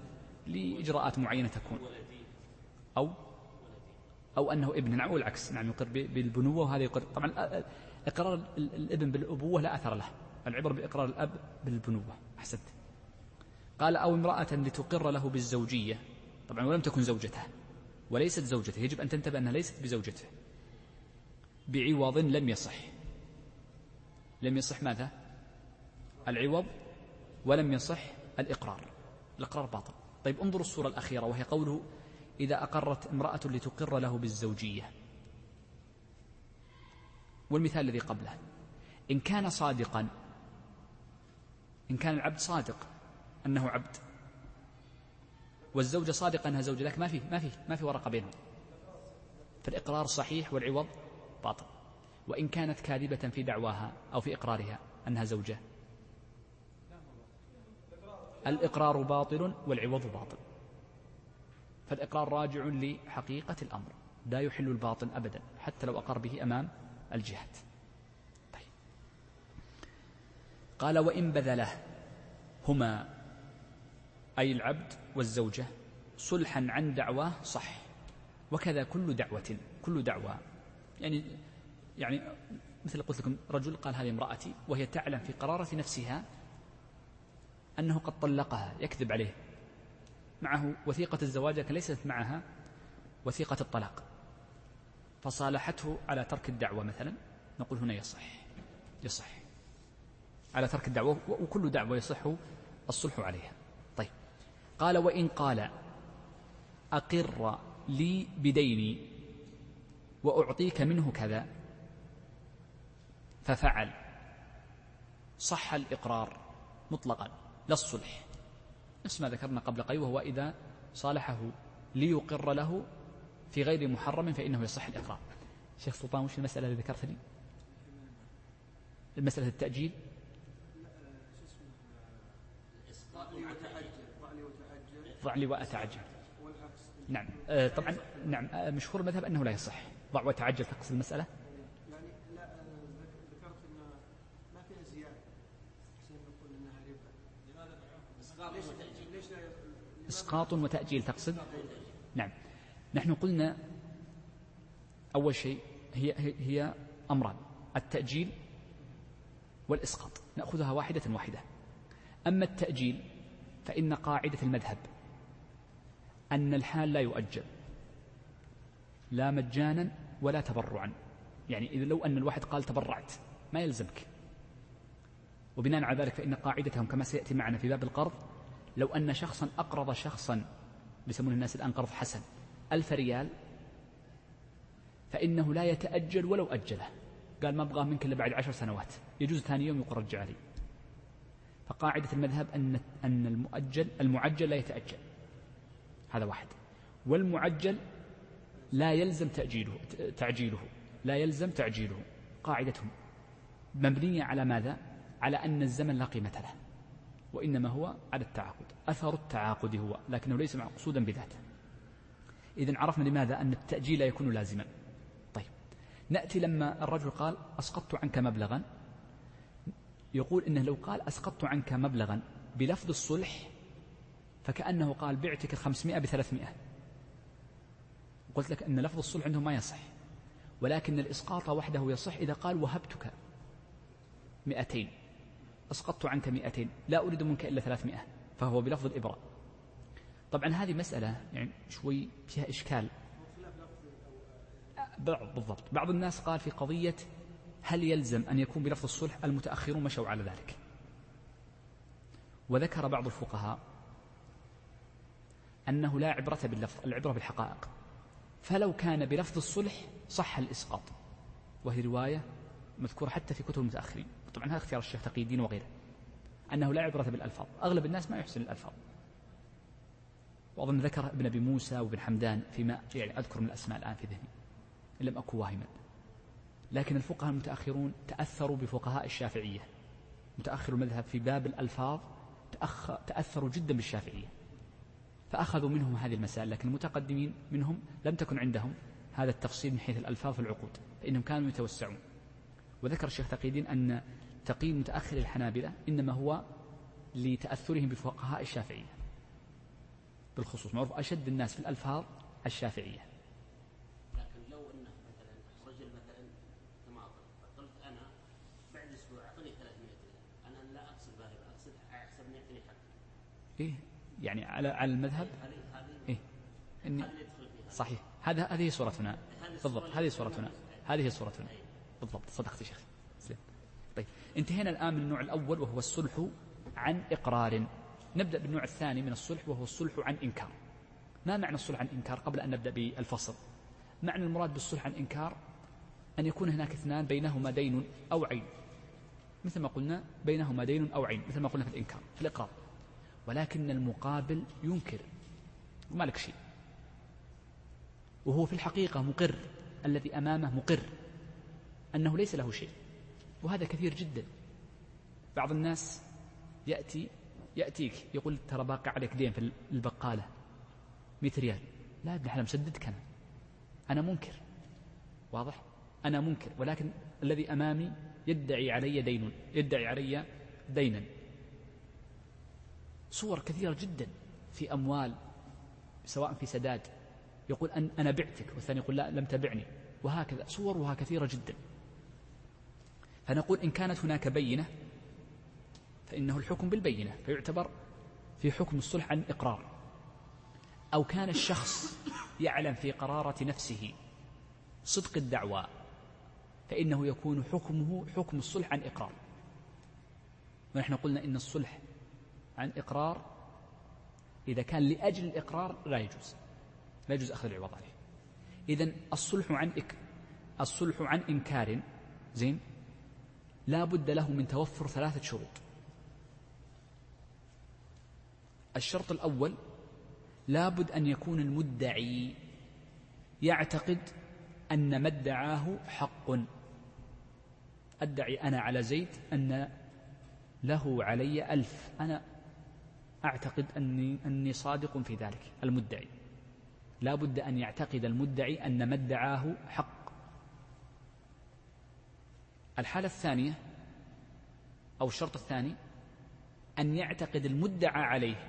A: لإجراءات معينة تكون. أو أو أنه ابن نعم والعكس نعم يقر بالبنوة وهذا يقر. طبعا إقرار الابن بالأبوة لا أثر له. العبر بإقرار الأب بالبنوة. أحسنت. قال أو امرأة لتقر له بالزوجية. طبعا ولم تكن زوجته. وليست زوجته. يجب أن تنتبه أنها ليست بزوجته. بعوض لم يصح. لم يصح ماذا؟ العوض ولم يصح الإقرار. الإقرار باطل. طيب انظروا الصورة الأخيرة وهي قوله إذا أقرت امرأة لتقر له بالزوجية. والمثال الذي قبله إن كان صادقا إن كان العبد صادق أنه عبد. والزوجة صادقة أنها زوجة لكن ما في ما في ما في ورقة بينهم. فالإقرار صحيح والعوض باطل. وإن كانت كاذبة في دعواها أو في إقرارها أنها زوجة. الإقرار باطل والعوض باطل. فالإقرار راجع لحقيقة الأمر. لا يحل الباطل أبدا حتى لو أقر به أمام الجهات طيب. قال وإن بذله هما أي العبد والزوجة صلحا عن دعواه صح. وكذا كل دعوة كل دعوة. يعني يعني مثل قلت لكم رجل قال هذه امرأتي وهي تعلم في قرارة نفسها أنه قد طلقها يكذب عليه. معه وثيقة الزواج لكن ليست معها وثيقة الطلاق. فصالحته على ترك الدعوة مثلا نقول هنا يصح يصح. على ترك الدعوة وكل دعوة يصح الصلح عليها. طيب. قال وإن قال أقر لي بديني وأعطيك منه كذا ففعل. صح الإقرار مطلقا لا الصلح. نفس ما ذكرنا قبل قليل وهو إذا صالحه ليقر له في غير محرم فإنه يصح الإقرار. شيخ سلطان وش المسألة اللي ذكرت لي المسألة التأجيل. ضع لي وأتعجل. نعم. آه، طبعا نعم آه، مشهور المذهب أنه لا يصح. ضع وتعجل تقصد المسألة يعني لا آه، ذكرت أن ما فيها زيادة نقول أنها ربا إسقاط وتأجيل تقصد؟ نعم. نحن قلنا أول شيء هي, هي أمران التأجيل والإسقاط. نأخذها واحدة واحدة. أما التأجيل فإن قاعدة المذهب أن الحال لا يؤجل لا مجانا ولا تبرعا. يعني إذا لو أن الواحد قال تبرعت ما يلزمك. وبناء على ذلك فإن قاعدتهم كما سيأتي معنا في باب القرض لو أن شخصا أقرض شخصا يسمون الناس الآن قرض حسن ألف ريال فإنه لا يتأجل ولو أجله. قال ما أبغاه منك إلا بعد عشر سنوات يجوز ثاني يوم يقول رجع لي فقاعدة المذهب أن أن المؤجل المعجل لا يتأجل. هذا واحد. والمعجل لا يلزم تأجيله تعجيله لا يلزم تعجيله. قاعدتهم مبنية على ماذا؟ على أن الزمن لا قيمة له وإنما هو على التعاقد. أثر التعاقد هو لكنه ليس مقصودا بذاته. إذن عرفنا لماذا أن التأجيل يكون لازما. طيب نأتي لما الرجل قال أسقطت عنك مبلغا. يقول إنه لو قال أسقطت عنك مبلغا بلفظ الصلح فكأنه قال بعتك الخمسمائة بثلاثمائة. قلت لك أن لفظ الصلح عندهم ما يصح ولكن الإسقاط وحده يصح إذا قال وهبتك مئتين. أسقطت عنك مئتين لا أريد منك إلا ثلاثمائة فهو بلفظ الإبراء طبعا هذه مسألة يعني شوي فيها إشكال. بعض بالضبط بعض الناس قال في قضية هل يلزم أن يكون بلفظ الصلح المتأخرون مشوا على ذلك؟ وذكر بعض الفقهاء أنه لا عبرة باللفظ العبرة بالحقائق. فلو كان بلفظ الصلح صح الإسقاط. وهي رواية مذكورة حتى في كتب المتأخرين. طبعا هذا اختيار الشيخ تقي الدين وغيره أنه لا عبرة بالألفاظ أغلب الناس ما يحسن الألفاظ. وأظن ذكر ابن أبي موسى وابن حمدان فيما يعني أذكر من الأسماء الآن في ذهني إن لم أكن واهما. لكن الفقهاء المتأخرون تأثروا بفقهاء الشافعية. متأخر المذهب في باب الألفاظ تأثروا جدا بالشافعية. فأخذوا منهم هذه المسائل لكن المتقدمين منهم لم تكن عندهم هذا التفصيل من حيث الألفاظ في العقود فإنهم كانوا يتوسعون. وذكر الشيخ تقي الدين أن تقييم متأخر الحنابلة إنما هو لتأثرهم بفقهاء الشافعية. بالخصوص معروف أشد الناس في الألفاظ الشافعية.
B: لكن لو أنه مثلا رجل مثلا كما قلت أنا بعد أسبوع أعطني 300 أنا لا أقصد باهي أقصد أحسب أن يعطيني حق
A: إيه يعني على على المذهب؟ إيه. إني صحيح. هذا هذه صورتنا. بالضبط هذه صورتنا. هذه صورتنا. بالضبط صدقت يا شيخ. انتهينا الآن من النوع الأول وهو الصلح عن إقرار. نبدأ بالنوع الثاني من الصلح وهو الصلح عن إنكار. ما معنى الصلح عن إنكار قبل أن نبدأ بالفصل؟ معنى المراد بالصلح عن إنكار أن يكون هناك اثنان بينهما دين أو عين. مثل ما قلنا بينهما دين أو عين مثل ما قلنا في الإنكار في الإقرار. ولكن المقابل ينكر. وما لك شيء. وهو في الحقيقة مقر الذي أمامه مقر. أنه ليس له شيء. وهذا كثير جدا. بعض الناس يأتي يأتيك يقول ترى باقي عليك دين في البقالة 100 ريال. لا ابن حلال مسددك أنا. أنا منكر. واضح؟ أنا منكر. ولكن الذي أمامي يدعي علي دين يدعي علي دينا. صور كثيرة جدا في أموال سواء في سداد. يقول أن أنا بعتك والثاني يقول لا لم تبعني. وهكذا صورها كثيرة جدا. فنقول إن كانت هناك بينة فإنه الحكم بالبينة فيعتبر في حكم الصلح عن إقرار أو كان الشخص يعلم في قرارة نفسه صدق الدعوى فإنه يكون حكمه حكم الصلح عن إقرار. ونحن قلنا إن الصلح عن إقرار إذا كان لأجل الإقرار لا يجوز لا يجوز أخذ العوض عليه. إذا الصلح عن إك الصلح عن إنكار زين؟ لا بد له من توفر ثلاثة شروط. الشرط الأول لا بد أن يكون المدعي يعتقد أن ما ادعاه حق. أدعي أنا على زيد أن له علي ألف. أنا أعتقد أني, أني صادق في ذلك المدعي. لا بد أن يعتقد المدعي أن ما ادعاه حق. الحالة الثانية أو الشرط الثاني أن يعتقد المدعى عليه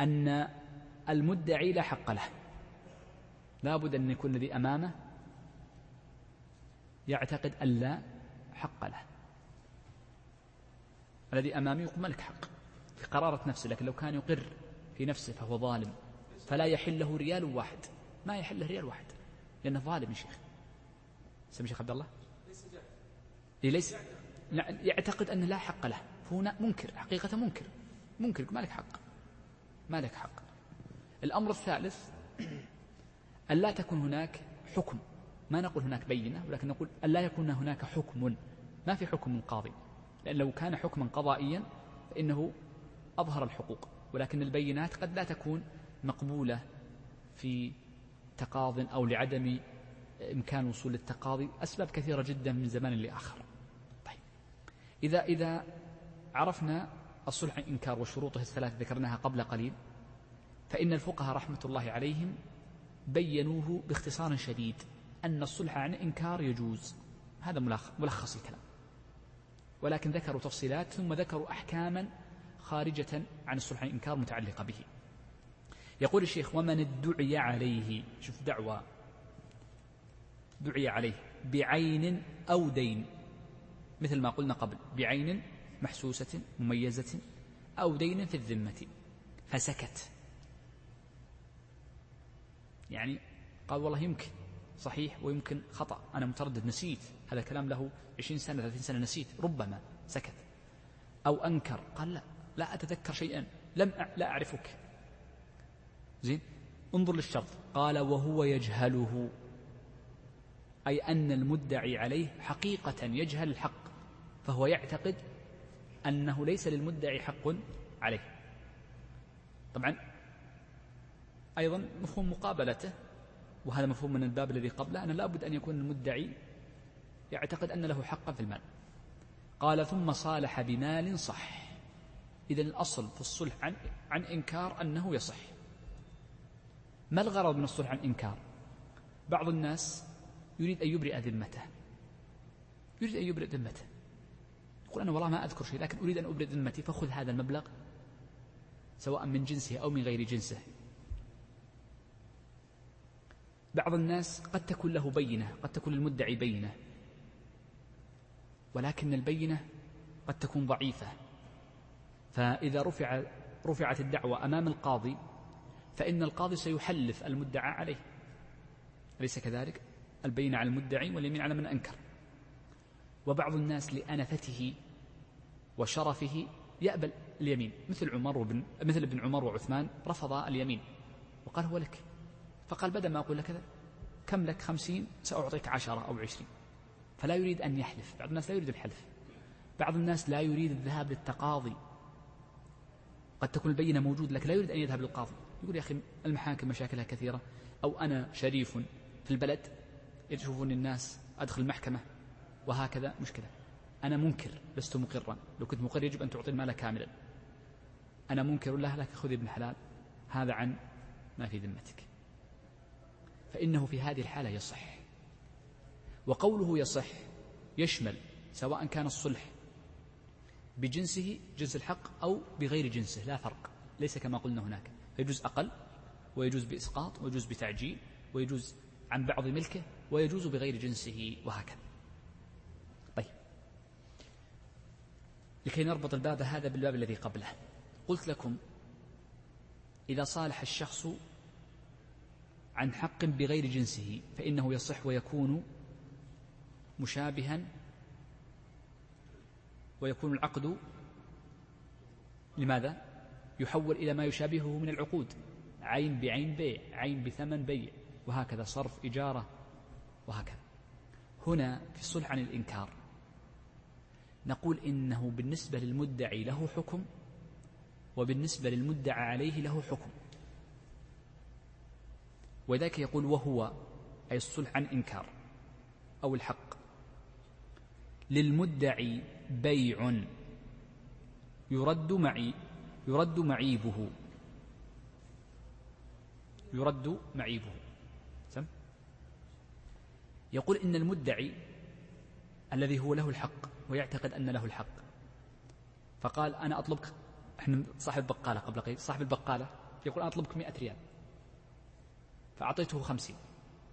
A: أن المدعي لا حق له. لا بد أن يكون الذي أمامه يعتقد أن لا حق له. الذي أمامي يقول ملك حق في قرارة نفسه لكن لو كان يقر في نفسه فهو ظالم فلا يحل له ريال واحد. ما يحل له ريال واحد لأنه ظالم يا شيخ. سمي شيخ عبد الله؟ ليس. يعتقد أنه لا حق له. فهو منكر حقيقة منكر. منكر ما لك حق. ما لك حق. الأمر الثالث أن لا تكون هناك حكم. ما نقول هناك بينة ولكن نقول أن لا يكون هناك حكم. ما في حكم من قاضي. لأن لو كان حكما قضائيا فإنه أظهر الحقوق. ولكن البينات قد لا تكون مقبولة في تقاض أو لعدم إمكان وصول التقاضي. أسباب كثيرة جدا من زمان لآخر. إذا إذا عرفنا الصلح إنكار وشروطه الثلاث ذكرناها قبل قليل فإن الفقهاء رحمة الله عليهم بينوه باختصار شديد أن الصلح عن إنكار يجوز. هذا ملخص الكلام. ولكن ذكروا تفصيلات ثم ذكروا أحكاما خارجة عن الصلح عن إنكار متعلقة به. يقول الشيخ ومن ادعي عليه شوف دعوى دعي عليه بعين أو دين مثل ما قلنا قبل بعين محسوسة مميزة أو دين في الذمة. فسكت. يعني قال والله يمكن صحيح ويمكن خطأ أنا متردد نسيت. هذا كلام له عشرين سنة ثلاثين سنة نسيت. ربما سكت. أو أنكر قال لا لا أتذكر شيئا. لم أ... لا أعرفك. زين؟ انظر للشرط. قال وهو يجهله. أي أن المدعي عليه حقيقة يجهل الحق. فهو يعتقد أنه ليس للمدعي حق عليه. طبعا أيضا مفهوم مقابلته وهذا مفهوم من الباب الذي قبله أن لابد أن يكون المدعي يعتقد أن له حقا في المال. قال ثم صالح بمال صح. إذا الأصل في الصلح عن, عن إنكار أنه يصح. ما الغرض من الصلح عن إنكار؟ بعض الناس يريد أن يبرئ ذمته. يريد أن يبرئ ذمته. يقول أنا والله ما أذكر شيء لكن أريد أن أبرئ ذمتي فخذ هذا المبلغ سواء من جنسه أو من غير جنسه. بعض الناس قد تكون له بينة قد تكون للمدعي بينة ولكن البينة قد تكون ضعيفة. فإذا رفع رفعت الدعوة أمام القاضي فإن القاضي سيحلف المدعى عليه. أليس كذلك؟ البينة على المدعي واليمين على من أنكر. وبعض الناس لأنفته وشرفه يأبى اليمين. مثل عمر وابن مثل ابن عمر وعثمان رفض اليمين. وقال هو لك. فقال بدل ما أقول لك كذا كم لك خمسين؟ سأعطيك عشرة أو عشرين. فلا يريد أن يحلف. بعض الناس لا يريد الحلف. بعض الناس لا يريد الذهاب للتقاضي. قد تكون البينة موجود لكن لا يريد أن يذهب للقاضي. يقول يا أخي المحاكم مشاكلها كثيرة أو أنا شريف في البلد يشوفون الناس أدخل المحكمة. وهكذا مشكلة. أنا منكر لست مقرا. لو كنت مقر يجب أن تعطي المال كاملا. أنا منكر له لك خذ ابن حلال. هذا عن ما في ذمتك. فإنه في هذه الحالة يصح. وقوله يصح يشمل سواء كان الصلح بجنسه جنس الحق أو بغير جنسه لا فرق. ليس كما قلنا هناك. يجوز أقل ويجوز بإسقاط ويجوز بتعجيل ويجوز عن بعض ملكه ويجوز بغير جنسه وهكذا. لكي نربط الباب هذا بالباب الذي قبله. قلت لكم إذا صالح الشخص عن حق بغير جنسه فإنه يصح ويكون مشابها ويكون العقد لماذا؟ يحول إلى ما يشابهه من العقود. عين بعين بيع عين بثمن بيع وهكذا صرف إجارة وهكذا. هنا في الصلح عن الإنكار. نقول إنه بالنسبة للمدعي له حكم وبالنسبة للمدعى عليه له حكم. وذاك يقول وهو أي الصلح عن إنكار أو الحق. للمدعي بيع يرد معي يرد معيبه. يرد معيبه. سم؟ يقول إن المدعي الذي هو له الحق ويعتقد أن له الحق. فقال أنا أطلبك. إحنا صاحب البقالة قبل قليل. صاحب البقالة يقول أنا أطلبك مئة ريال. فأعطيته خمسين.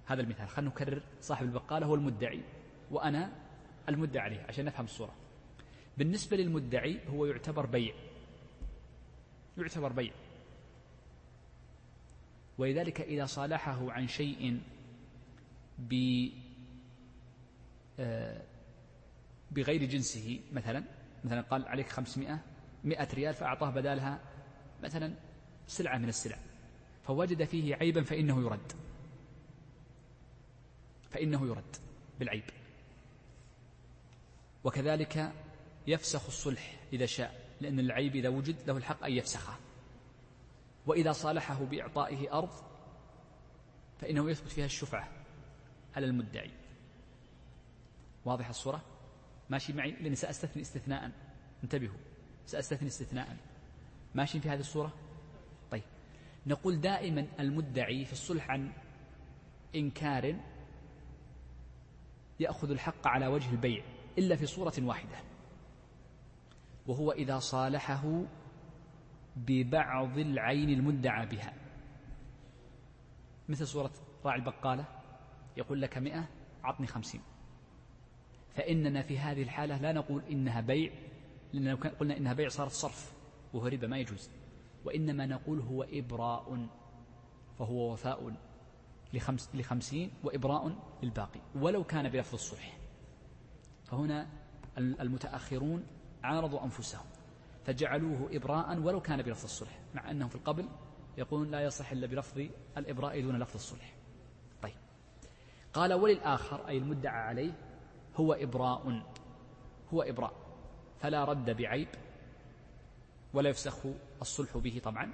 A: هذا المثال. خلينا نكرر. صاحب البقالة هو المدعي وأنا المدعي عليه عشان نفهم الصورة. بالنسبة للمدعي هو يعتبر بيع. يعتبر بيع. ولذلك إذا صالحه عن شيء ب آه، بغير جنسه مثلا مثلا قال عليك خمسمائة مئة ريال فأعطاه بدالها مثلا سلعة من السلع. فوجد فيه عيبا فإنه يرد. فإنه يرد بالعيب. وكذلك يفسخ الصلح إذا شاء لأن العيب إذا وجد له الحق أن يفسخه. وإذا صالحه بإعطائه أرض فإنه يثبت فيها الشفعة على المدعي. واضح الصورة؟ ماشي معي؟ لأني سأستثني استثناء. انتبهوا. سأستثني استثناء. ماشي في هذه الصورة؟ طيب. نقول دائما المدعي في الصلح عن إنكار يأخذ الحق على وجه البيع إلا في صورة واحدة. وهو إذا صالحه ببعض العين المدعى بها. مثل صورة راعي البقالة يقول لك مئة عطني خمسين. فإننا في هذه الحالة لا نقول إنها بيع لأن لو قلنا إنها بيع صارت صرف وهو ربا ما يجوز. وإنما نقول هو إبراء فهو وفاء لخمس لخمسين وإبراء للباقي ولو كان بلفظ الصلح. فهنا المتأخرون عارضوا أنفسهم فجعلوه إبراء ولو كان بلفظ الصلح مع أنهم في القبل يقولون لا يصح إلا بلفظ الإبراء دون لفظ الصلح. طيب. قال وللآخر أي المدعى عليه هو إبراء هو إبراء فلا رد بعيب ولا يفسخ الصلح به طبعا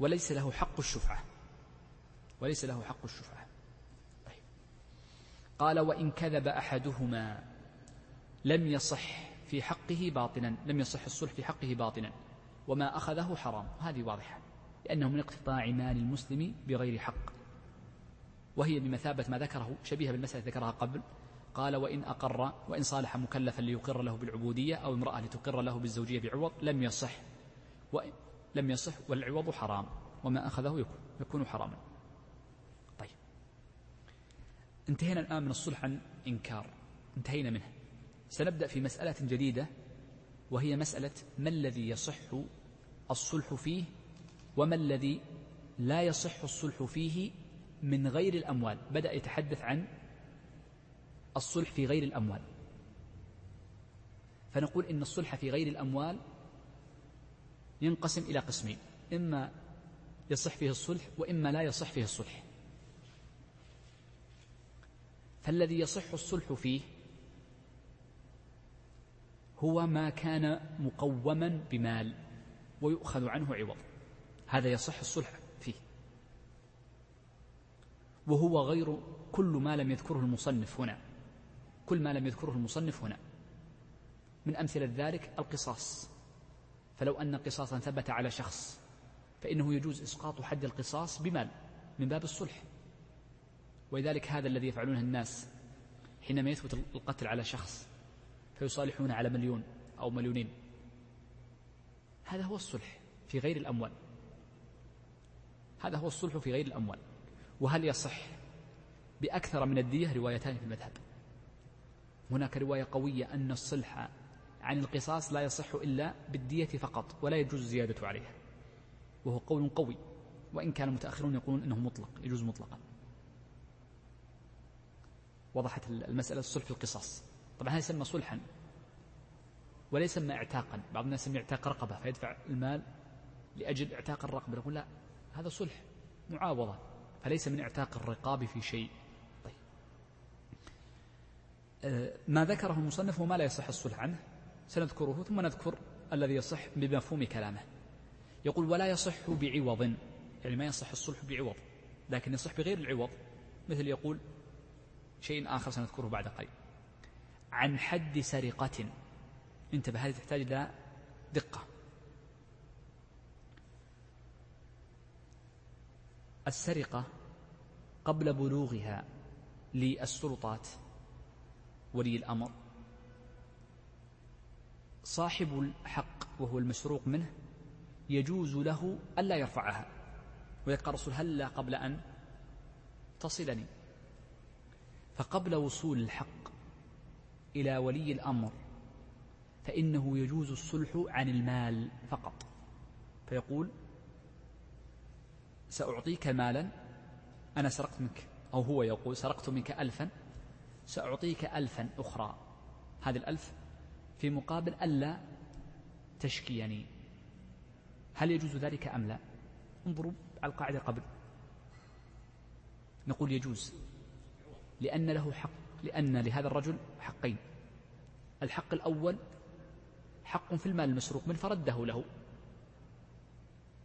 A: وليس له حق الشفعة وليس له حق الشفعة. طيب. قال وإن كذب أحدهما لم يصح في حقه باطنا لم يصح الصلح في حقه باطنا وما أخذه حرام. هذه واضحة لأنه من اقتطاع مال المسلم بغير حق وهي بمثابة ما ذكره شبيهة بالمسألة ذكرها قبل قال وإن أقر وإن صالح مكلفا ليقر له بالعبودية أو امرأة لتقر له بالزوجية بعوض لم يصح. لم يصح والعوض حرام وما أخذه يكون, يكون حراما. طيب. انتهينا الآن من الصلح عن إنكار. انتهينا منه. سنبدأ في مسألة جديدة وهي مسألة ما الذي يصح الصلح فيه وما الذي لا يصح الصلح فيه من غير الأموال. بدأ يتحدث عن الصلح في غير الأموال. فنقول إن الصلح في غير الأموال ينقسم إلى قسمين إما يصح فيه الصلح وإما لا يصح فيه الصلح. فالذي يصح الصلح فيه هو ما كان مقوما بمال ويؤخذ عنه عوض. هذا يصح الصلح فيه. وهو غير كل ما لم يذكره المصنف هنا. كل ما لم يذكره المصنف هنا. من أمثلة ذلك القصاص. فلو أن قصاصا ثبت على شخص فإنه يجوز إسقاط حد القصاص بمال من باب الصلح. ولذلك هذا الذي يفعلونه الناس حينما يثبت القتل على شخص فيصالحون على مليون أو مليونين. هذا هو الصلح في غير الأموال. هذا هو الصلح في غير الأموال. وهل يصح بأكثر من الدية؟ روايتان في المذهب. هناك رواية قوية أن الصلح عن القصاص لا يصح إلا بالدية فقط ولا يجوز الزيادة عليها. وهو قول قوي وإن كان المتأخرون يقولون أنه مطلق يجوز مطلقا. وضحت المسألة الصلح في القصاص. طبعا هذا يسمى صلحا ولا يسمى اعتاقا. بعض الناس يسمى اعتاق رقبة فيدفع المال لأجل اعتاق الرقبة يقول لا هذا صلح معاوضة فليس من اعتاق الرقاب في شيء. ما ذكره المصنف هو ما لا يصح الصلح عنه سنذكره ثم نذكر الذي يصح بمفهوم كلامه. يقول ولا يصح بعوض. يعني ما يصح الصلح بعوض لكن يصح بغير العوض. مثل يقول شيء آخر سنذكره بعد قليل عن حد سرقة. انتبه هذه تحتاج إلى دقة. السرقة قبل بلوغها للسلطات ولي الأمر. صاحب الحق وهو المسروق منه يجوز له ألا يرفعها. ويقول الرسول هلا قبل أن تصلني؟ فقبل وصول الحق إلى ولي الأمر فإنه يجوز الصلح عن المال فقط. فيقول سأعطيك مالا أنا سرقت منك. أو هو يقول سرقت منك ألفا سأعطيك ألفا أخرى. هذه الألف في مقابل ألا تشكيني. هل يجوز ذلك أم لا؟ انظروا على القاعدة قبل. نقول يجوز لأن له حق لأن لهذا الرجل حقين. الحق الأول حق في المال المسروق من فرده له.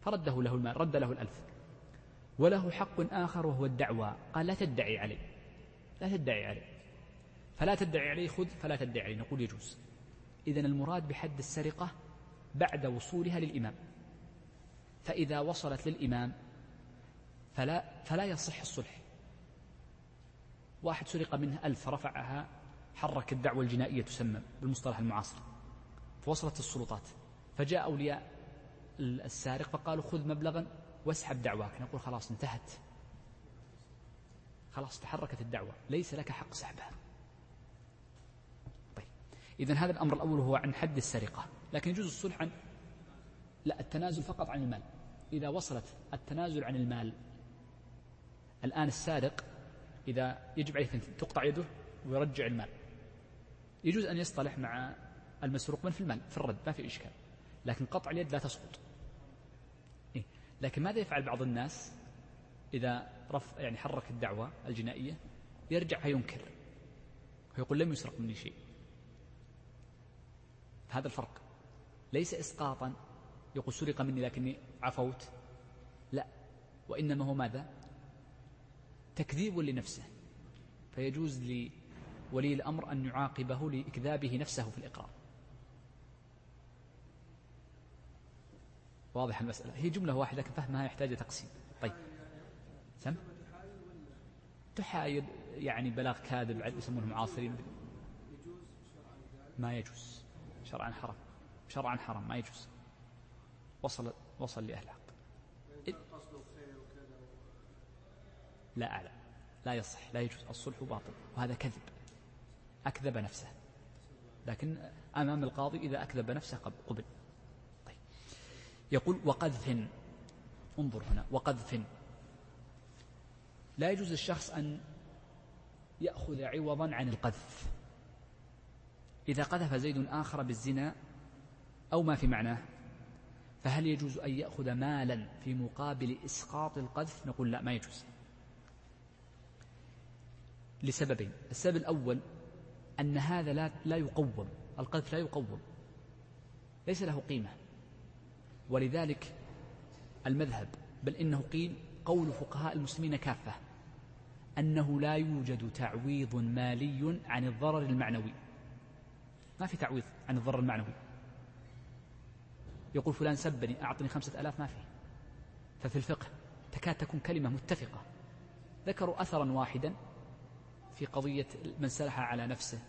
A: فرده له المال رد له الألف. وله حق آخر وهو الدعوى. قال لا تدعي علي لا تدعي علي فلا تدعي علي خذ فلا تدعي علي نقول يجوز. إذا المراد بحد السرقة بعد وصولها للإمام. فإذا وصلت للإمام فلا, فلا يصح الصلح. واحد سرق منه ألف رفعها حرك الدعوة الجنائية تسمى بالمصطلح المعاصر. فوصلت السلطات. فجاء أولياء السارق فقالوا خذ مبلغا واسحب دعواك. نقول خلاص انتهت. خلاص تحركت الدعوة. ليس لك حق سحبها. إذا هذا الأمر الأول هو عن حد السرقة لكن يجوز الصلح عن لا التنازل فقط عن المال. إذا وصلت التنازل عن المال الآن السارق إذا يجب عليه تقطع يده ويرجع المال. يجوز أن يصطلح مع المسروق من في المال في الرد ما في إشكال. لكن قطع اليد لا تسقط. إيه؟ لكن ماذا يفعل بعض الناس إذا رف يعني حرك الدعوة الجنائية؟ يرجع فينكر. ويقول لم يسرق مني شيء. هذا الفرق. ليس إسقاطا يقول سرق مني لكني عفوت. لا وإنما هو ماذا؟ تكذيب لنفسه. فيجوز لولي الأمر أن يعاقبه لإكذابه نفسه في الإقرار. واضح المسألة؟ هي جملة واحدة لكن فهمها يحتاج تقسيم. طيب. سم؟ تحايل يعني بلاغ كاذب يسمونه معاصرين. ما يجوز. شرعا حرام. شرعا حرام ما يجوز. وصل وصل لأهل الحق. لا أعلم. لا يصح لا يجوز. الصلح باطل وهذا كذب. أكذب نفسه. لكن أمام القاضي إذا أكذب نفسه قبل طيب. يقول وقذف. انظر هنا. وقذف. لا يجوز للشخص أن يأخذ عوضا عن القذف. إذا قذف زيد آخر بالزنا أو ما في معناه؟ فهل يجوز أن يأخذ مالا في مقابل إسقاط القذف؟ نقول لا ما يجوز. لسببين. السبب الأول أن هذا لا, لا يقوم. القذف لا يقوم. ليس له قيمة. ولذلك المذهب بل إنه قيل قول فقهاء المسلمين كافة أنه لا يوجد تعويض مالي عن الضرر المعنوي. ما في تعويض عن الضرر المعنوي. يقول فلان سبني أعطني خمسة ألاف ما في. ففي الفقه تكاد تكون كلمة متفقة. ذكروا أثرا واحدا في قضية من سلح على نفسه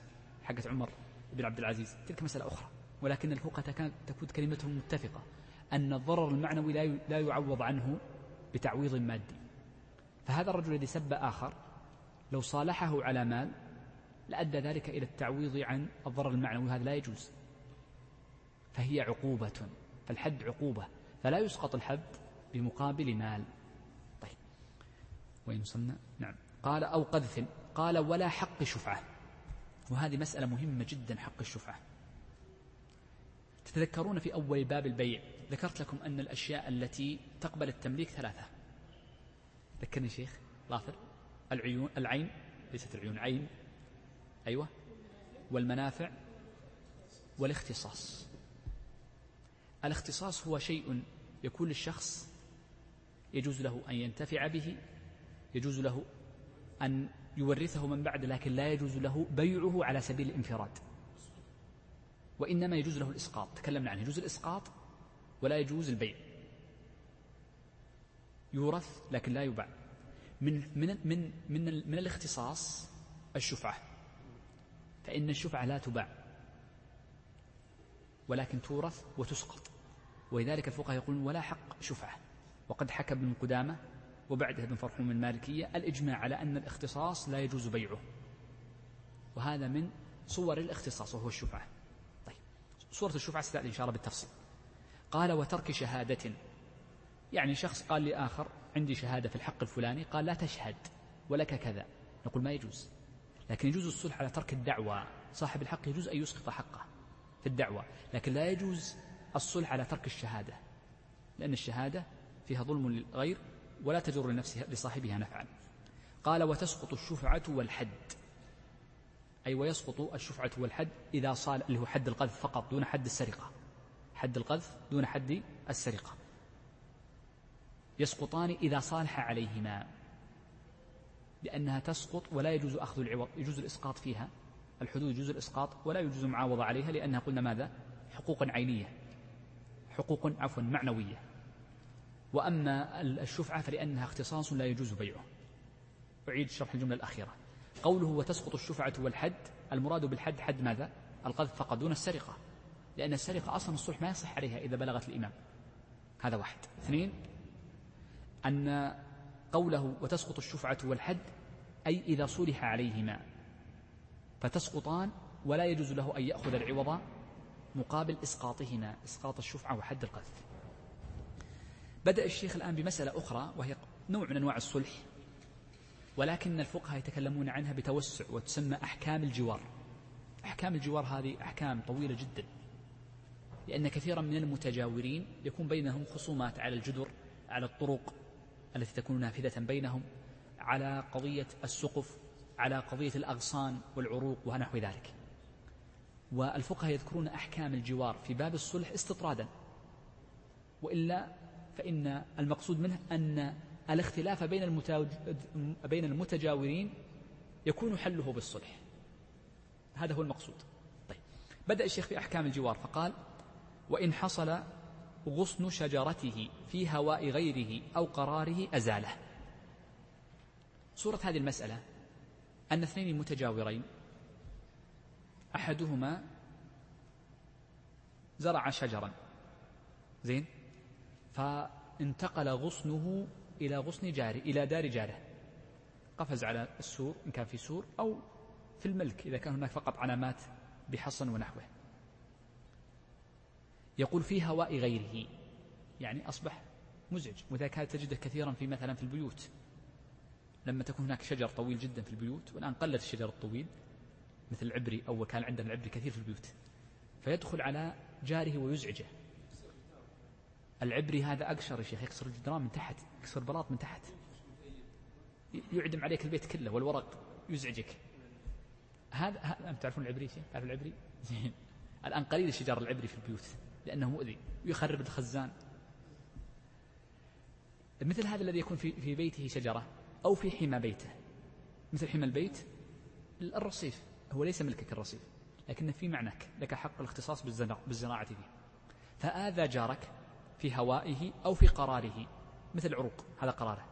A: حقت عمر بن عبد العزيز. تلك مسألة أخرى. ولكن الفقهاء تكون كلمتهم متفقة. أن الضرر المعنوي لا يعوض عنه بتعويض مادي. فهذا الرجل الذي سب آخر لو صالحه على مال لأدى ذلك إلى التعويض عن الضرر المعنوي. هذا لا يجوز. فهي عقوبة فالحد عقوبة. فلا يسقط الحد بمقابل مال. وين وصلنا؟ نعم. قال أو قذف. قال ولا حق شفعة. وهذه مسألة مهمة جدا حق الشفعة. تتذكرون في أول باب البيع ذكرت لكم أن الأشياء التي تقبل التمليك ثلاثة. ذكرني شيخ ظافر العيون العين ليست العيون عين. أيوة. والمنافع والاختصاص. الاختصاص هو شيء يكون للشخص يجوز له أن ينتفع به يجوز له أن يورثه من بعد لكن لا يجوز له بيعه على سبيل الانفراد. وإنما يجوز له الإسقاط. تكلمنا عنه. يجوز الإسقاط ولا يجوز البيع. يورث لكن لا يباع. من من من من, من الاختصاص الشفعة. فإن الشفعة لا تباع ولكن تورث وتسقط. ولذلك الفقهاء يقولون ولا حق شفعة. وقد حكى ابن قدامة وبعدها ابن فرحوم المالكية الإجماع على أن الاختصاص لا يجوز بيعه. وهذا من صور الاختصاص وهو الشفعة. طيب صورة الشفعة ستأتي إن شاء الله بالتفصيل. قال وترك شهادة. يعني شخص قال لآخر عندي شهادة في الحق الفلاني. قال لا تشهد ولك كذا. نقول ما يجوز. لكن يجوز الصلح على ترك الدعوة. صاحب الحق يجوز أن يسقط حقه في الدعوة لكن لا يجوز الصلح على ترك الشهادة لأن الشهادة فيها ظلم للغير ولا تجر لنفسها لصاحبها نفعا. قال وتسقط الشفعة والحد. أي ويسقط الشفعة والحد إذا صال اللي هو حد القذف فقط دون حد السرقة. حد القذف دون حد السرقة. يسقطان إذا صالح عليهما. لأنها تسقط ولا يجوز أخذ العوض يجوز الإسقاط فيها. الحدود يجوز الإسقاط ولا يجوز المعاوضة عليها لأنها قلنا ماذا؟ حقوق عينية. حقوق عفوا معنوية. وأما الشفعة فلأنها اختصاص لا يجوز بيعه. أعيد شرح الجملة الأخيرة. قوله وتسقط الشفعة والحد المراد بالحد حد ماذا؟ القذف فقط دون السرقة. لأن السرقة أصلا الصلح ما يصح عليها إذا بلغت الإمام. هذا واحد. اثنين أن قوله وتسقط الشفعة والحد أي إذا صلح عليهما. فتسقطان ولا يجوز له أن يأخذ العوض مقابل إسقاطهما إسقاط الشفعة وحد القذف. بدأ الشيخ الآن بمسألة أخرى وهي نوع من أنواع الصلح ولكن الفقهاء يتكلمون عنها بتوسع وتسمى أحكام الجوار. أحكام الجوار هذه أحكام طويلة جدا لأن كثيرا من المتجاورين يكون بينهم خصومات على الجدر على الطرق التي تكون نافذة بينهم على قضية السقف على قضية الأغصان والعروق ونحو ذلك. والفقهاء يذكرون أحكام الجوار في باب الصلح استطرادا. وإلا فإن المقصود منه أن الاختلاف بين بين المتجاورين يكون حله بالصلح. هذا هو المقصود. طيب. بدأ الشيخ في أحكام الجوار فقال وإن حصل غصن شجرته في هواء غيره أو قراره أزاله. صورة هذه المسألة أن اثنين متجاورين أحدهما زرع شجرا. زين؟ فانتقل غصنه إلى غصن جاره إلى دار جاره. قفز على السور إن كان في سور أو في الملك إذا كان هناك فقط علامات بحصن ونحوه. يقول في هواء غيره. يعني أصبح مزعج. وذلك هذا تجده كثيرا في مثلا في البيوت. لما تكون هناك شجر طويل جدا في البيوت والآن قلت الشجر الطويل مثل العبري أول كان عندنا العبري كثير في البيوت فيدخل على جاره ويزعجه. العبري هذا أقشر يا شيخ يكسر الجدران من تحت يكسر بلاط من تحت. يعدم عليك البيت كله والورق يزعجك. هذا تعرفون العبري شيء؟ تعرف العبري؟ زين الآن قليل الشجار العبري في البيوت. لأنه مؤذي ويخرب الخزان. مثل هذا الذي يكون في في بيته شجرة أو في حمى بيته. مثل حمى البيت الرصيف هو ليس ملكك الرصيف لكن في معناك لك حق الاختصاص بالزراعة فيه. فآذى جارك في هوائه أو في قراره مثل عروق هذا قراره.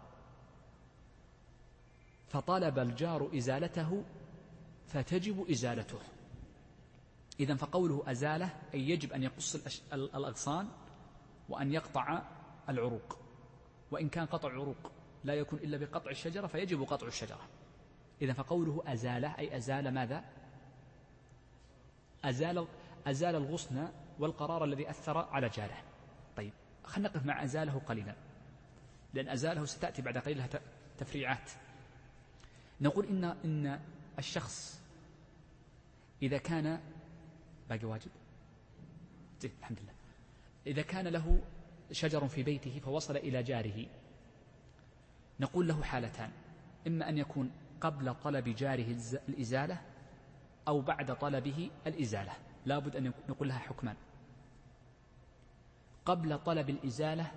A: فطلب الجار إزالته فتجب إزالته. إذا فقوله أزالة أي يجب أن يقص الأغصان وأن يقطع العروق. وإن كان قطع عروق لا يكون إلا بقطع الشجرة فيجب قطع الشجرة. إذا فقوله أزالة أي أزال ماذا؟ أزال أزال الغصن والقرار الذي أثر على جاره. طيب خلينا نقف مع أزاله قليلا لأن أزاله ستأتي بعد قليل تفريعات. نقول إن إن الشخص إذا كان باقي واجب؟ زين الحمد لله. إذا كان له شجر في بيته فوصل إلى جاره نقول له حالتان. إما أن يكون قبل طلب جاره الإزالة أو بعد طلبه الإزالة. لا بد أن نقول لها حكمان. قبل طلب الإزالة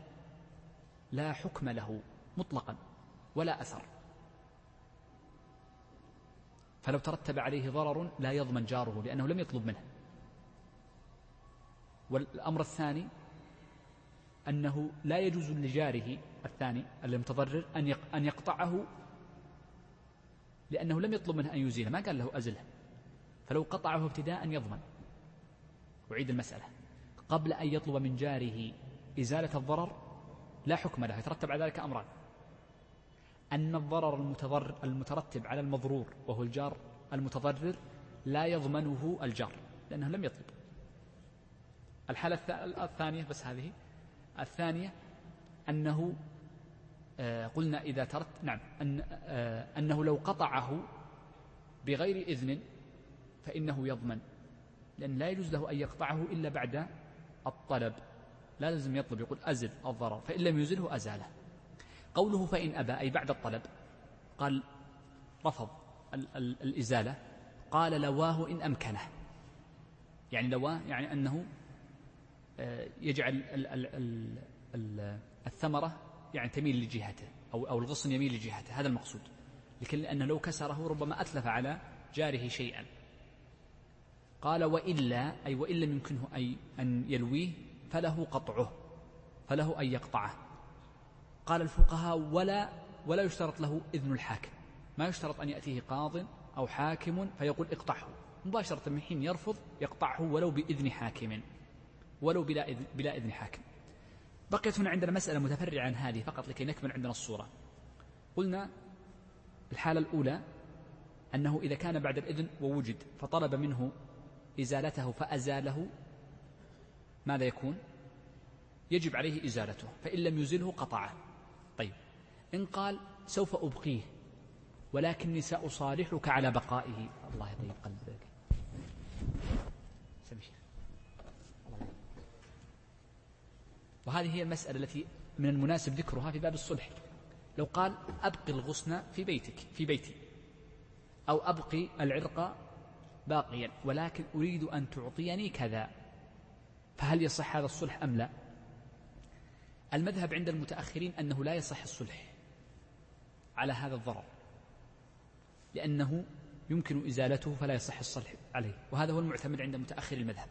A: لا حكم له مطلقا ولا أثر. فلو ترتب عليه ضرر لا يضمن جاره لأنه لم يطلب منه. والأمر الثاني أنه لا يجوز لجاره الثاني المتضرر أن أن يقطعه لأنه لم يطلب منه أن يزيله ما قال له أزله. فلو قطعه ابتداء يضمن. أعيد المسألة. قبل أن يطلب من جاره إزالة الضرر لا حكم له يترتب على ذلك أمران. أن الضرر المتضر المترتب على المضرور وهو الجار المتضرر لا يضمنه الجار لأنه لم يطلب. الحالة الثانية بس هذه. الثانية أنه آه، قلنا إذا ترت نعم أن آه، أنه لو قطعه بغير إذن فإنه يضمن. لأن لا يجوز له أن يقطعه إلا بعد الطلب. لا لازم يطلب يقول أزل الضرر فإن لم يزله أزاله. قوله فإن أبى أي بعد الطلب قال رفض ال ال الإزالة. قال لواه إن أمكنه. يعني لواه يعني أنه يجعل ال ال الثمرة يعني تميل لجهته أو أو الغصن يميل لجهته. هذا المقصود. لكن لأنه لو كسره ربما أتلف على جاره شيئا. قال وإلا أي وإن لم يمكنه أي أن يلويه فله قطعه فله أن يقطعه. قال الفقهاء ولا ولا يشترط له إذن الحاكم. ما يشترط أن يأتيه قاض أو حاكم فيقول اقطعه. مباشرة من حين يرفض يقطعه ولو بإذن حاكم. ولو بلا إذن, بلا إذن حاكم. بقيت هنا عندنا مسألة متفرعة عن هذه فقط لكي نكمل عندنا الصورة. قلنا الحالة الأولى أنه إذا كان بعد الإذن ووجد فطلب منه إزالته فأزاله ماذا يكون؟ يجب عليه إزالته فإن لم يزله قطعه. طيب إن قال سوف أبقيه ولكني سأصالحك على بقائه. الله يطيب قلبك. وهذه هي المسألة التي من المناسب ذكرها في باب الصلح لو قال أبقي الغصن في بيتك في بيتي. أو أبقي العرق باقيا ولكن أريد أن تعطيني كذا. فهل يصح هذا الصلح أم لا؟ المذهب عند المتأخرين أنه لا يصح الصلح على هذا الضرر لأنه يمكن إزالته فلا يصح الصلح عليه. وهذا هو المعتمد عند متأخر المذهب.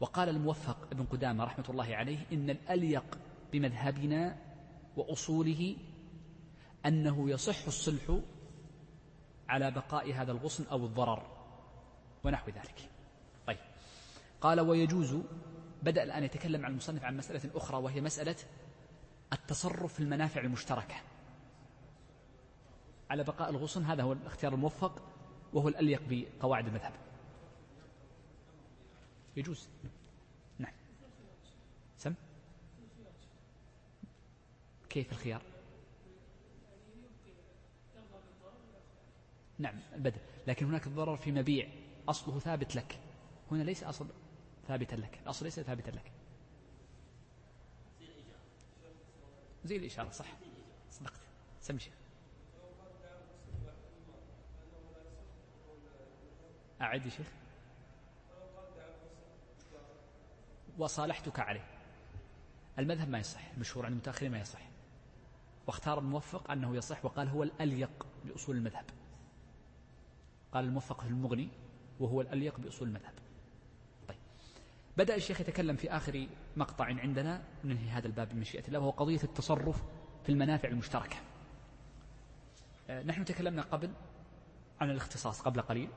A: وقال الموفق ابن قدامة رحمة الله عليه إن الأليق بمذهبنا وأصوله أنه يصح الصلح على بقاء هذا الغصن أو الضرر ونحو ذلك. طيب. قال ويجوز بدأ الآن يتكلم عن المصنف عن مسألة أخرى وهي مسألة التصرف في المنافع المشتركة. على بقاء الغصن هذا هو الاختيار الموفق وهو الأليق بقواعد المذهب. يجوز. نعم. سم. كيف الخيار؟ نعم البدل لكن هناك الضرر في مبيع. أصله ثابت لك. هنا ليس أصل ثابتا لك. الأصل ليس ثابتا لك. زي الإشارة صح. صدقت. سمشي أعد يا شيخ. وصالحتك عليه. المذهب ما يصح المشهور عند المتأخرين ما يصح. واختار الموفق أنه يصح وقال هو الأليق بأصول المذهب. قال الموفق المغني وهو الأليق بأصول المذهب. بدأ الشيخ يتكلم في آخر مقطع عندنا ننهي هذا الباب بمشيئة الله وهو قضية التصرف في المنافع المشتركة. آه، نحن تكلمنا قبل عن الاختصاص قبل قليل.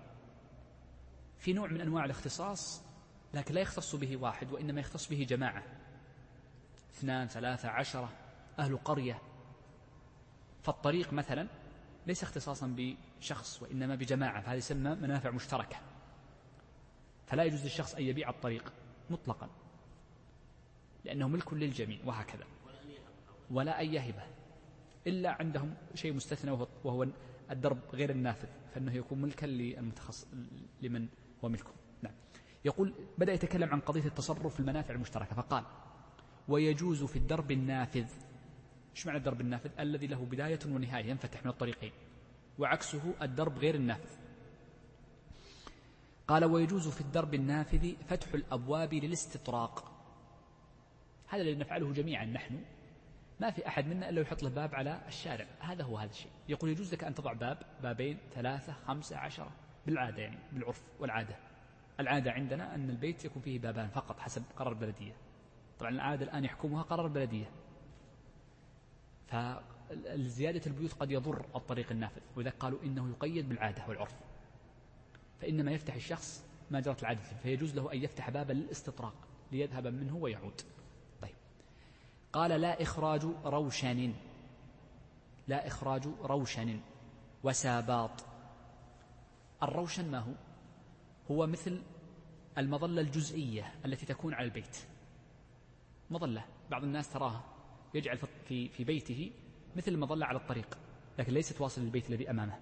A: في نوع من أنواع الاختصاص لكن لا يختص به واحد وإنما يختص به جماعة. اثنان ثلاثة عشرة أهل قرية. فالطريق مثلا ليس اختصاصا بشخص وإنما بجماعة فهذه يسمى منافع مشتركة. فلا يجوز للشخص أن يبيع الطريق مطلقا لأنه ملك للجميع وهكذا. ولا أن يهبه إلا عندهم شيء مستثنى وهو, الدرب غير النافذ فإنه يكون ملكا للمتخص لمن هو ملكه. يقول بدأ يتكلم عن قضية التصرف في المنافع المشتركة فقال ويجوز في الدرب النافذ. إيش معنى الدرب النافذ؟ الذي له بداية ونهاية ينفتح من الطريقين وعكسه الدرب غير النافذ. قال ويجوز في الدرب النافذ فتح الأبواب للاستطراق. هذا الذي نفعله جميعا نحن. ما في أحد منا إلا يحط له باب على الشارع. هذا هو هذا الشيء. يقول يجوز لك أن تضع باب بابين ثلاثة خمسة عشرة بالعادة يعني بالعرف والعادة. العادة عندنا أن البيت يكون فيه بابان فقط حسب قرار البلدية. طبعا العادة الآن يحكمها قرار البلدية. فزيادة البيوت قد يضر الطريق النافذ ولذلك قالوا إنه يقيد بالعادة والعرف. فإنما يفتح الشخص ما جرت العادة فيجوز له أن يفتح بابا للاستطراق ليذهب منه ويعود. طيب. قال لا إخراج روشن. لا إخراج روشن. وساباط. الروشن ما هو؟ هو مثل المظلة الجزئية التي تكون على البيت. مظلة بعض الناس تراها يجعل في في بيته مثل المظلة على الطريق لكن ليست واصل للبيت الذي أمامه.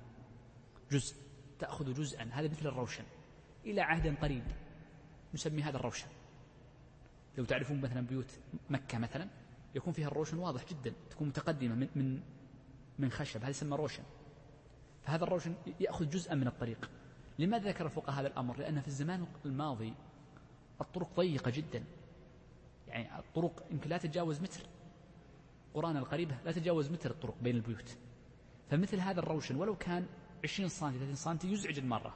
A: جزء تأخذ جزءا هذا مثل الروشن. إلى عهد قريب نسمي هذا الروشن. لو تعرفون مثلا بيوت مكة مثلا يكون فيها الروشن واضح جدا تكون متقدمة من من من خشب هذا يسمى روشن. فهذا الروشن يأخذ جزءا من الطريق. لماذا ذكر الفقهاء هذا الأمر؟ لأن في الزمان الماضي الطرق ضيقة جدا. يعني الطرق يمكن لا تتجاوز متر. قرانا القريبة لا تتجاوز متر الطرق بين البيوت. فمثل هذا الروشن ولو كان 20 سم 30 سم يزعج المارة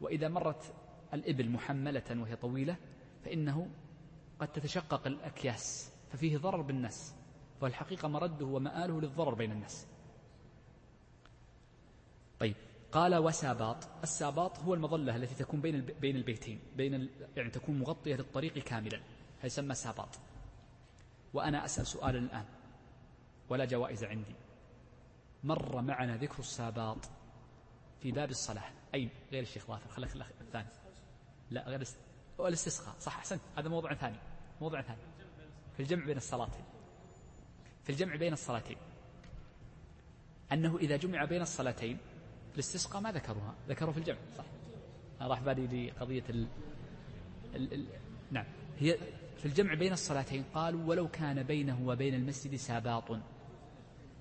A: وإذا مرت الإبل محملة وهي طويلة فإنه قد تتشقق الأكياس ففيه ضرر بالناس. والحقيقة مرده ومآله للضرر بين الناس طيب قال وساباط. الساباط هو المظلة التي تكون بين بين البيتين بين يعني تكون مغطية للطريق كاملا. يسمى ساباط. وأنا أسأل سؤالا الآن. ولا جوائز عندي. مر معنا ذكر الساباط في باب الصلاة. أين غير الشيخ ظافر. خليك الثاني. لا غير الاستسقاء. صح أحسنت. هذا موضوع ثاني. موضوع ثاني. في الجمع بين الصلاتين. في الجمع بين الصلاتين. أنه إذا جمع بين الصلاتين الاستسقاء ما ذكروها ذكروا في الجمع صح. راح بالي لقضية ال... ال... ال... نعم. هي في الجمع بين الصلاتين قالوا ولو كان بينه وبين المسجد ساباط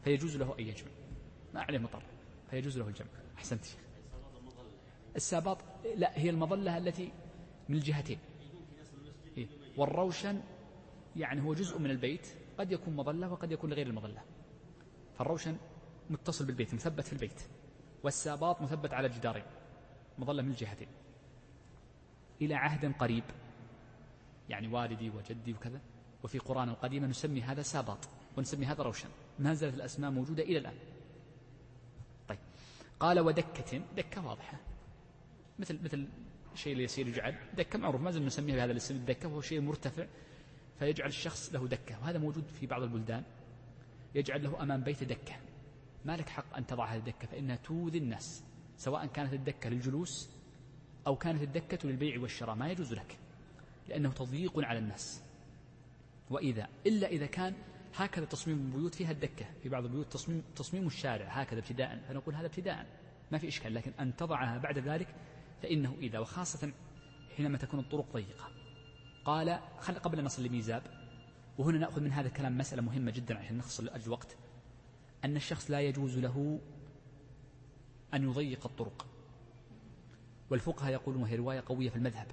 A: فيجوز له أن يجمع. ما عليه مطر فيجوز له الجمع. أحسنت. الساباط لا هي المظلة التي من الجهتين. إيه؟ والروشن يعني هو جزء من البيت قد يكون مظلة وقد يكون غير المظلة. فالروشن متصل بالبيت مثبت في البيت. والساباط مثبت على الجدارين مظلة من الجهتين. إلى عهد قريب يعني والدي وجدي وكذا وفي قرانا القديمة نسمي هذا ساباط ونسمي هذا روشن. ما زالت الأسماء موجودة إلى الآن. طيب. قال ودكة دكة واضحة. مثل مثل اللي يصير يجعل. دكة معروف ما زلنا نسميه بهذا الاسم الدكة وهو شيء مرتفع فيجعل الشخص له دكة. وهذا موجود في بعض البلدان. يجعل له أمام بيت دكة. ما لك حق أن تضع هذه الدكة فإنها توذي الناس سواء كانت الدكة للجلوس أو كانت الدكة للبيع والشراء ما يجوز لك لأنه تضييق على الناس. وإذا إلا إذا كان هكذا تصميم البيوت فيها الدكة في بعض البيوت تصميم تصميم الشارع هكذا ابتداء فنقول هذا ابتداء ما في إشكال لكن أن تضعها بعد ذلك فإنه إذا وخاصة حينما تكون الطرق ضيقة. قال خل قبل أن نصل لميزاب وهنا نأخذ من هذا الكلام مسألة مهمة جدا عشان نختصر الوقت أن الشخص لا يجوز له أن يضيق الطرق. والفقهاء يقولون وهي رواية قوية في المذهب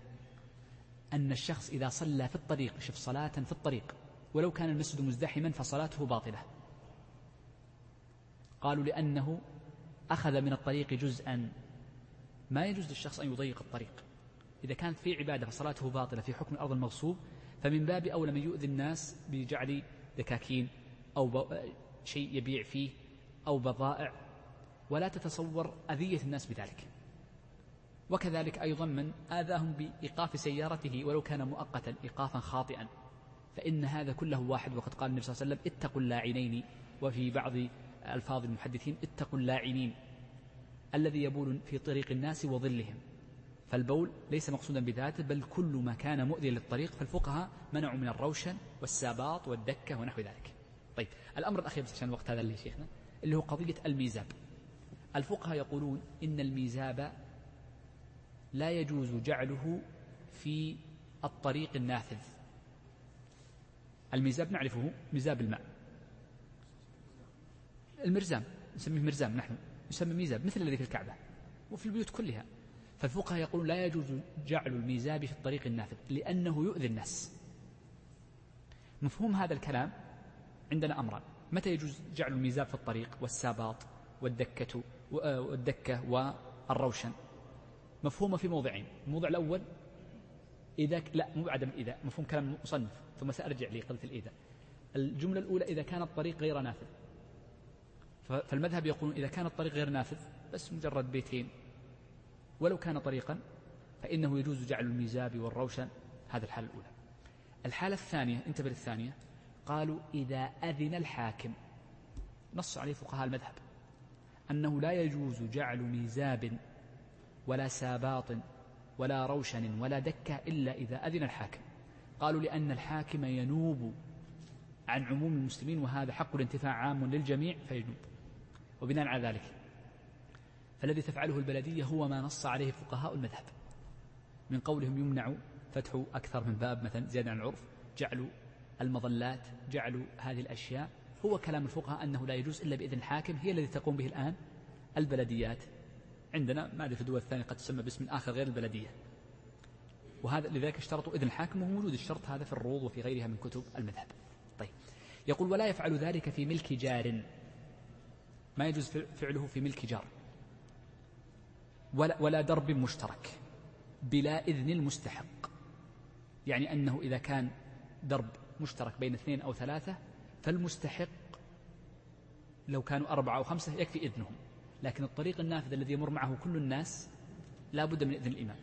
A: أن الشخص إذا صلى في الطريق شف صلاة في الطريق ولو كان المسجد مزدحما فصلاته باطلة. قالوا لأنه أخذ من الطريق جزءا. ما يجوز للشخص أن يضيق الطريق. إذا كانت في عبادة فصلاته باطلة في حكم الأرض المغصوب فمن باب أولى من يؤذي الناس بجعل دكاكين أو شيء يبيع فيه أو بضائع ولا تتصور أذية الناس بذلك. وكذلك أيضا من آذاهم بإيقاف سيارته ولو كان مؤقتا إيقافا خاطئا. فإن هذا كله واحد وقد قال النبي صلى الله عليه وسلم اتقوا اللاعنين. وفي بعض ألفاظ المحدثين اتقوا اللاعنين الذي يبول في طريق الناس وظلهم. فالبول ليس مقصودا بذاته بل كل ما كان مؤذيا للطريق. فالفقهاء منعوا من الروشن والساباط والدكة ونحو ذلك. طيب الأمر الأخير بس عشان الوقت هذا اللي شيخنا اللي هو قضية الميزاب. الفقهاء يقولون إن الميزاب لا يجوز جعله في الطريق النافذ. الميزاب نعرفه ميزاب الماء. المرزام نسميه مرزام نحن يسمى ميزاب مثل الذي في الكعبة وفي البيوت كلها. فالفقهاء يقولون لا يجوز جعل الميزاب في الطريق النافذ لأنه يؤذي الناس. مفهوم هذا الكلام؟ عندنا أمران. متى يجوز جعل الميزاب في الطريق والساباط والدكة والدكة والروشن؟ مفهومة في موضعين. الموضع الأول إذا لا مو عدم إذا مفهوم كلام مصنف ثم سأرجع لقضية الإذا الجملة الأولى إذا كان الطريق غير نافذ. فالمذهب يقول إذا كان الطريق غير نافذ بس مجرد بيتين. ولو كان طريقا فإنه يجوز جعل الميزاب والروشن. هذا الحالة الأولى. الحالة الثانية انتبه للثانية. قالوا إذا أذن الحاكم. نص عليه فقهاء المذهب. أنه لا يجوز جعل ميزاب ولا ساباط ولا روشن ولا دكة إلا إذا أذن الحاكم. قالوا لأن الحاكم ينوب عن عموم المسلمين وهذا حق الانتفاع عام للجميع فيجوب وبناء على ذلك فالذي تفعله البلدية هو ما نص عليه فقهاء المذهب. من قولهم يمنع فتح أكثر من باب مثلا زيادة عن العرف جعلوا المظلات جعلوا هذه الأشياء. هو كلام الفقهاء أنه لا يجوز إلا بإذن الحاكم هي الذي تقوم به الآن البلديات. عندنا ما أدري في الدول الثانية قد تسمى باسم آخر غير البلدية. وهذا لذلك اشترطوا إذن الحاكم وهو موجود الشرط هذا في الروض وفي غيرها من كتب المذهب. طيب. يقول ولا يفعل ذلك في ملك جار. ما يجوز فعله في ملك جار. ولا, ولا درب مشترك. بلا إذن المستحق. يعني أنه إذا كان درب مشترك بين اثنين أو ثلاثة فالمستحق لو كانوا أربعة أو خمسة يكفي إذنهم. لكن الطريق النافذ الذي يمر معه كل الناس لا بد من إذن الإمام.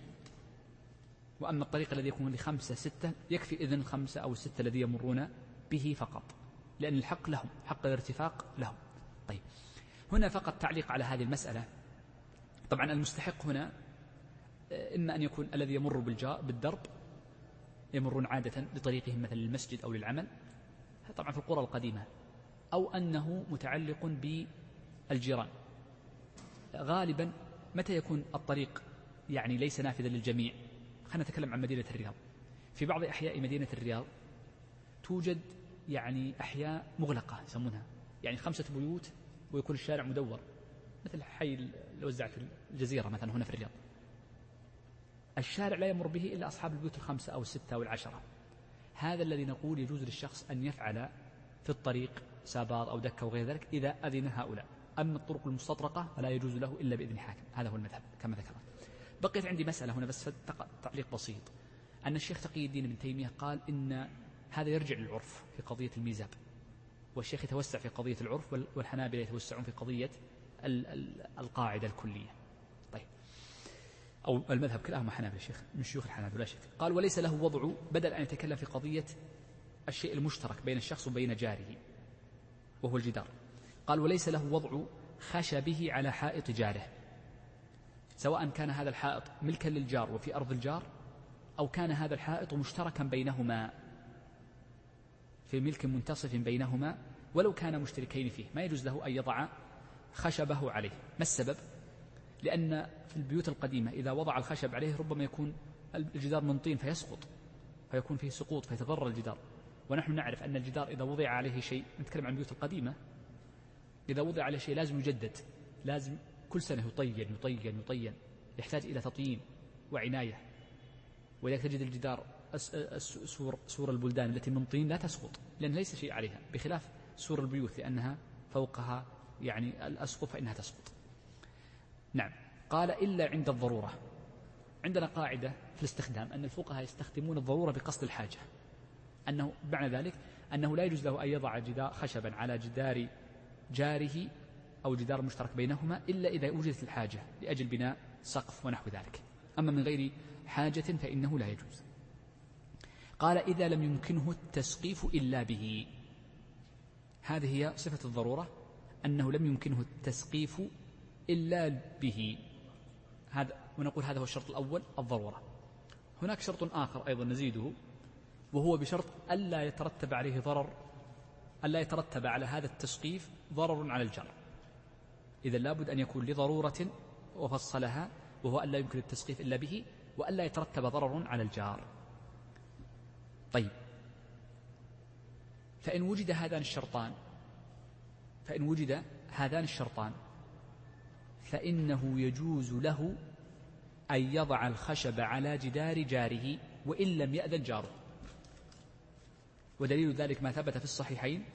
A: وأما الطريق الذي يكون لخمسة ستة يكفي إذن الخمسة أو الستة الذي يمرون به فقط. لأن الحق لهم حق الارتفاق لهم. طيب. هنا فقط تعليق على هذه المسألة. طبعا المستحق هنا إما أن يكون الذي يمر بالدرب يمرون عادة لطريقهم مثلا للمسجد أو للعمل. طبعا في القرى القديمة. أو أنه متعلق بالجيران. غالبا متى يكون الطريق يعني ليس نافذا للجميع؟ خلينا نتكلم عن مدينة الرياض. في بعض أحياء مدينة الرياض توجد يعني أحياء مغلقة يسمونها. يعني خمسة بيوت ويكون الشارع مدور. مثل حي الوزع في الجزيرة مثلا هنا في الرياض. الشارع لا يمر به إلا أصحاب البيوت الخمسة أو الستة أو العشرة. هذا الذي نقول يجوز للشخص أن يفعل في الطريق سابار أو دكة وغير ذلك إذا أذن هؤلاء. أما الطرق المستطرقة فلا يجوز له إلا بإذن حاكم هذا هو المذهب كما ذكرت بقيت عندي مسألة هنا بس تعليق بسيط. أن الشيخ تقي الدين ابن تيمية قال إن هذا يرجع للعرف في قضية الميزاب. والشيخ يتوسع في قضية العرف والحنابلة يتوسعون في قضية القاعدة الكلية. أو المذهب كلاهما حنابلة الشيخ من شيوخ الحنابلة لا شك. قال وليس له وضع بدل أن يتكلم في قضية الشيء المشترك بين الشخص وبين جاره وهو الجدار. قال وليس له وضع خشبه على حائط جاره. سواء كان هذا الحائط ملكا للجار وفي أرض الجار أو كان هذا الحائط مشتركا بينهما في ملك منتصف بينهما ولو كان مشتركين فيه. ما يجوز له أن يضع خشبه عليه. ما السبب؟ لأن في البيوت القديمة إذا وضع الخشب عليه ربما يكون الجدار من طين فيسقط فيكون فيه سقوط فيتضرر الجدار. ونحن نعرف أن الجدار إذا وضع عليه شيء نتكلم عن البيوت القديمة إذا وضع عليه شيء لازم يجدد لازم كل سنة يطين يطين يطين يحتاج إلى تطيين وعناية. وإذا تجد الجدار سور, سور البلدان التي من طين لا تسقط لأن ليس شيء عليها بخلاف سور البيوت لأنها فوقها يعني الأسقف فإنها تسقط. نعم. قال إلا عند الضرورة. عندنا قاعدة في الاستخدام أن الفقهاء يستخدمون الضرورة بقصد الحاجة. أنه معنى ذلك أنه لا يجوز له أن يضع جدار خشبا على جدار جاره أو جدار مشترك بينهما إلا إذا وجدت الحاجة لأجل بناء سقف ونحو ذلك. أما من غير حاجة فإنه لا يجوز. قال إذا لم يمكنه التسقيف إلا به. هذه هي صفة الضرورة أنه لم يمكنه التسقيف إلا به. هذا ونقول هذا هو الشرط الأول الضرورة. هناك شرط آخر أيضا نزيده وهو بشرط ألا يترتب عليه ضرر ألا يترتب على هذا التسقيف ضرر على الجار إذا لابد أن يكون لضرورة وفصلها وهو أن لا يمكن التسقيف إلا به وألا يترتب ضرر على الجار. طيب. فإن وجد هذان الشرطان فإن وجد هذان الشرطان فإنه يجوز له أن يضع الخشب على جدار جاره وإن لم يأذن جاره. ودليل ذلك ما ثبت في الصحيحين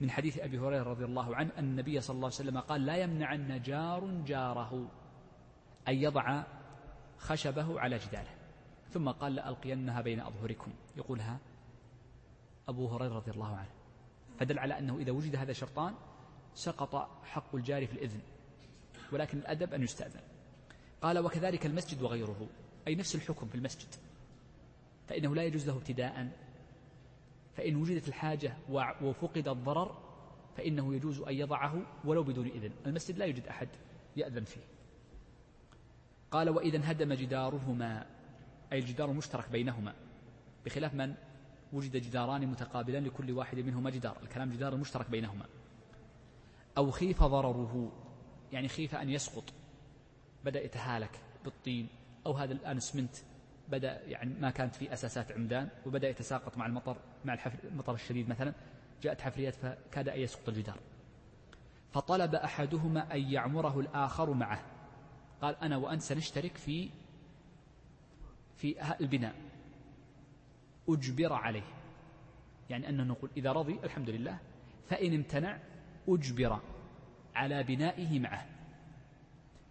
A: من حديث أبي هريرة رضي الله عنه أن النبي صلى الله عليه وسلم قال لا يمنعن جار جاره أن يضع خشبه على جداره. ثم قال لألقينها بين أظهركم. يقولها أبو هريرة رضي الله عنه. فدل على أنه إذا وجد هذا شرطان سقط حق الجار في الإذن. ولكن الأدب أن يستأذن. قال وكذلك المسجد وغيره أي نفس الحكم في المسجد. فإنه لا يجوز له ابتداء. فإن وجدت الحاجة وفقد الضرر فإنه يجوز أن يضعه ولو بدون إذن. المسجد لا يوجد أحد يأذن فيه. قال وإذا انهدم جدارهما أي الجدار المشترك بينهما. بخلاف من؟ وجد جداران متقابلان لكل واحد منهما جدار. الكلام جدار مشترك بينهما. أو خيف ضرره. يعني خيف أن يسقط بدأ يتهالك بالطين أو هذا الآن اسمنت بدأ يعني ما كانت في أساسات عمدان وبدأ يتساقط مع المطر مع المطر الشديد مثلا جاءت حفريات فكاد أن يسقط الجدار. فطلب أحدهما أن يعمره الآخر معه. قال أنا وأنت سنشترك في في البناء. أجبر عليه. يعني أنه نقول إذا رضي الحمد لله فإن امتنع أجبر. على بنائه معه.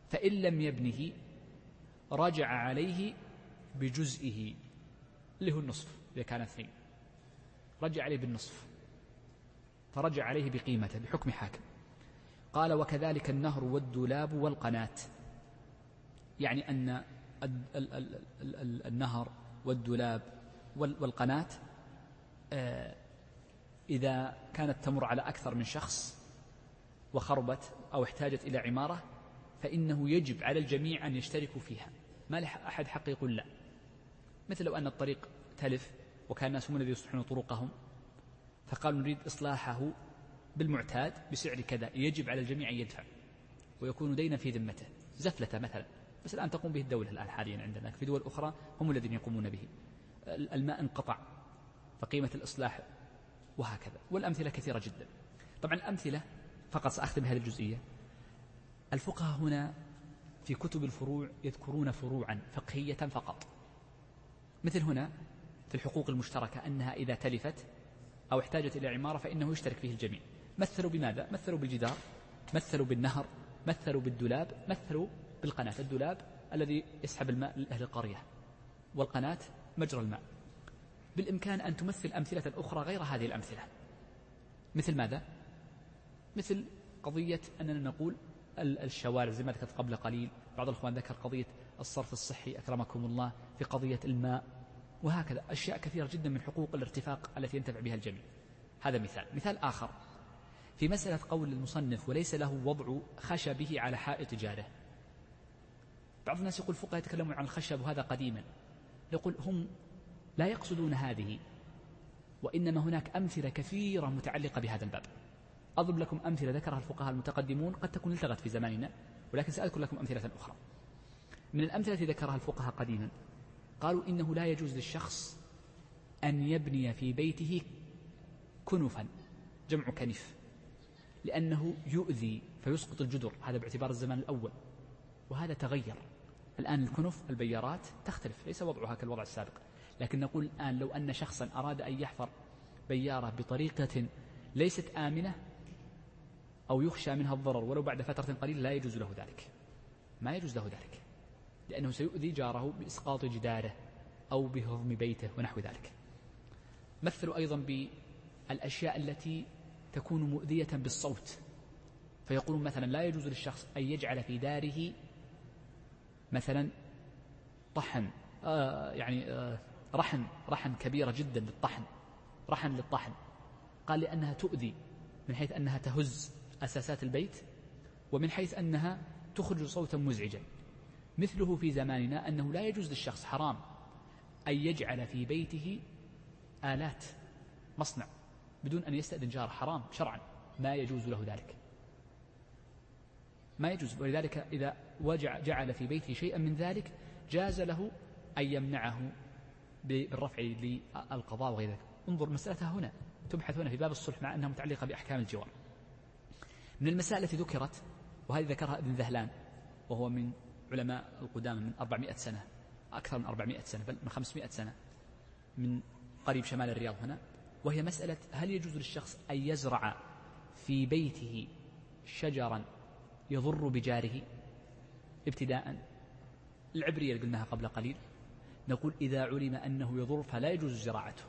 A: فإن لم يبنه رجع عليه بجزئه اللي هو النصف إذا كان اثنين. رجع عليه بالنصف. فرجع عليه بقيمته بحكم حاكم. قال وكذلك النهر والدولاب والقناة. يعني أن النهر والدولاب والقناة آه، إذا كانت تمر على أكثر من شخص وخربت أو احتاجت إلى عمارة فإنه يجب على الجميع أن يشتركوا فيها. ما أحد حق يقول لا. مثل لو أن الطريق تلف وكان الناس هم الذين يصلحون طرقهم فقالوا نريد إصلاحه بالمعتاد بسعر كذا. يجب على الجميع أن يدفع ويكون دينا في ذمته. زفلة مثلا. بس الآن تقوم به الدولة الآن حاليا عندنا. في دول أخرى هم الذين يقومون به. الماء انقطع فقيمة الإصلاح وهكذا. والأمثلة كثيرة جدا. طبعا الأمثلة فقط سأختم بهذه الجزئية. الفقهاء هنا في كتب الفروع يذكرون فروعا فقهية فقط. مثل هنا في الحقوق المشتركة أنها إذا تلفت أو احتاجت إلى عمارة فإنه يشترك فيه الجميع. مثلوا بماذا؟ مثلوا بالجدار مثلوا بالنهر مثلوا بالدولاب مثلوا بالقناة. الدولاب الذي يسحب الماء لأهل القرية والقناة مجرى الماء. بالإمكان أن تمثل أمثلة أخرى غير هذه الأمثلة. مثل ماذا؟ مثل قضية أننا نقول الشوارع زي ما ذكرت قبل قليل بعض الأخوان ذكر قضية الصرف الصحي أكرمكم الله في قضية الماء وهكذا أشياء كثيرة جدا من حقوق الارتفاق التي ينتفع بها الجميع. هذا مثال. مثال آخر. في مسألة قول المصنف وليس له وضع خشبه على حائط جاره بعض الناس يقول الفقهاء يتكلمون عن الخشب وهذا قديما. يقول هم لا يقصدون هذه وإنما هناك أمثلة كثيرة متعلقة بهذا الباب. أضرب لكم أمثلة ذكرها الفقهاء المتقدمون قد تكون التغت في زماننا ولكن سأذكر لكم أمثلة أخرى. من الأمثلة التي ذكرها الفقهاء قديما قالوا إنه لا يجوز للشخص أن يبني في بيته كنفا جمع كنف لأنه يؤذي فيسقط الجدر. هذا باعتبار الزمان الأول وهذا تغير. الآن الكنف البيارات تختلف ليس وضعها كالوضع السابق. لكن نقول الآن لو أن شخصا أراد أن يحفر بيارة بطريقة ليست آمنة أو يخشى منها الضرر ولو بعد فترة قليلة لا يجوز له ذلك. ما يجوز له ذلك. لأنه سيؤذي جاره بإسقاط جداره أو بهضم بيته ونحو ذلك. مثلوا أيضا بالأشياء التي تكون مؤذية بالصوت. فيقولون مثلا لا يجوز للشخص أن يجعل في داره مثلا طحن آه يعني آه رحن رحن كبيرة جدا للطحن رحن للطحن. قال لأنها تؤذي من حيث أنها تهز. أساسات البيت ومن حيث أنها تخرج صوتا مزعجا. مثله في زماننا أنه لا يجوز للشخص حرام أن يجعل في بيته آلات مصنع بدون أن يستأذن جار حرام شرعا. ما يجوز له ذلك. ما يجوز. ولذلك إذا جعل في بيته شيئا من ذلك جاز له أن يمنعه بالرفع للقضاء وغير ذلك. انظر مسألتها هنا. تبحث هنا في باب الصلح مع أنها متعلقة بأحكام الجوار. من المسائل التي ذكرت وهذه ذكرها ابن ذهلان وهو من علماء القدامى من 400 سنة أكثر من 400 سنة بل من 500 سنة من قريب شمال الرياض هنا. وهي مسألة هل يجوز للشخص أن يزرع في بيته شجرا يضر بجاره؟ ابتداء العبرية اللي قلناها قبل قليل نقول إذا علم أنه يضر فلا يجوز زراعته.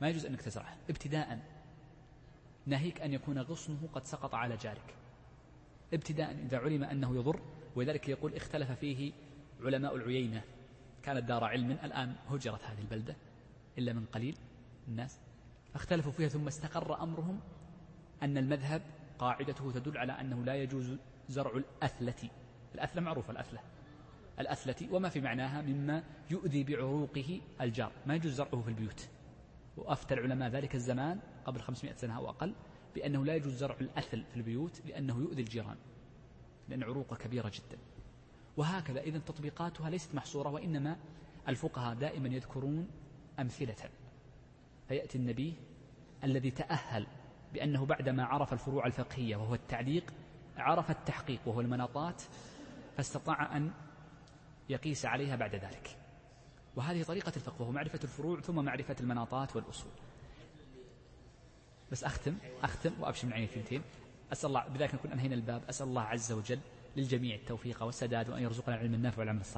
A: ما يجوز أنك تزرعه. ابتداء ناهيك أن يكون غصنه قد سقط على جارك. ابتداء إذا علم أنه يضر ولذلك يقول اختلف فيه علماء العيينة. كانت دار علم الآن هجرت هذه البلدة إلا من قليل الناس. اختلفوا فيها ثم استقر أمرهم أن المذهب قاعدته تدل على أنه لا يجوز زرع الأثلة. الأثلة معروفة الأثلة. الأثلة وما في معناها مما يؤذي بعروقه الجار. ما يجوز زرعه في البيوت. وأفتى العلماء ذلك الزمان قبل 500 سنة أو أقل بأنه لا يجوز زرع الأثل في البيوت لأنه يؤذي الجيران لأن عروقه كبيرة جدا. وهكذا إذا تطبيقاتها ليست محصورة وإنما الفقهاء دائما يذكرون أمثلة. فيأتي النبي الذي تأهل بأنه بعدما عرف الفروع الفقهية وهو التعليق عرف التحقيق وهو المناطات فاستطاع أن يقيس عليها بعد ذلك. وهذه طريقة الفقه وهو معرفة الفروع ثم معرفة المناطات والأصول. بس أختم أختم وأبشر من عيني الثنتين. أسأل الله بذلك نكون أنهينا الباب. أسأل الله عز وجل للجميع التوفيق والسداد وأن يرزقنا العلم النافع والعمل الصالح.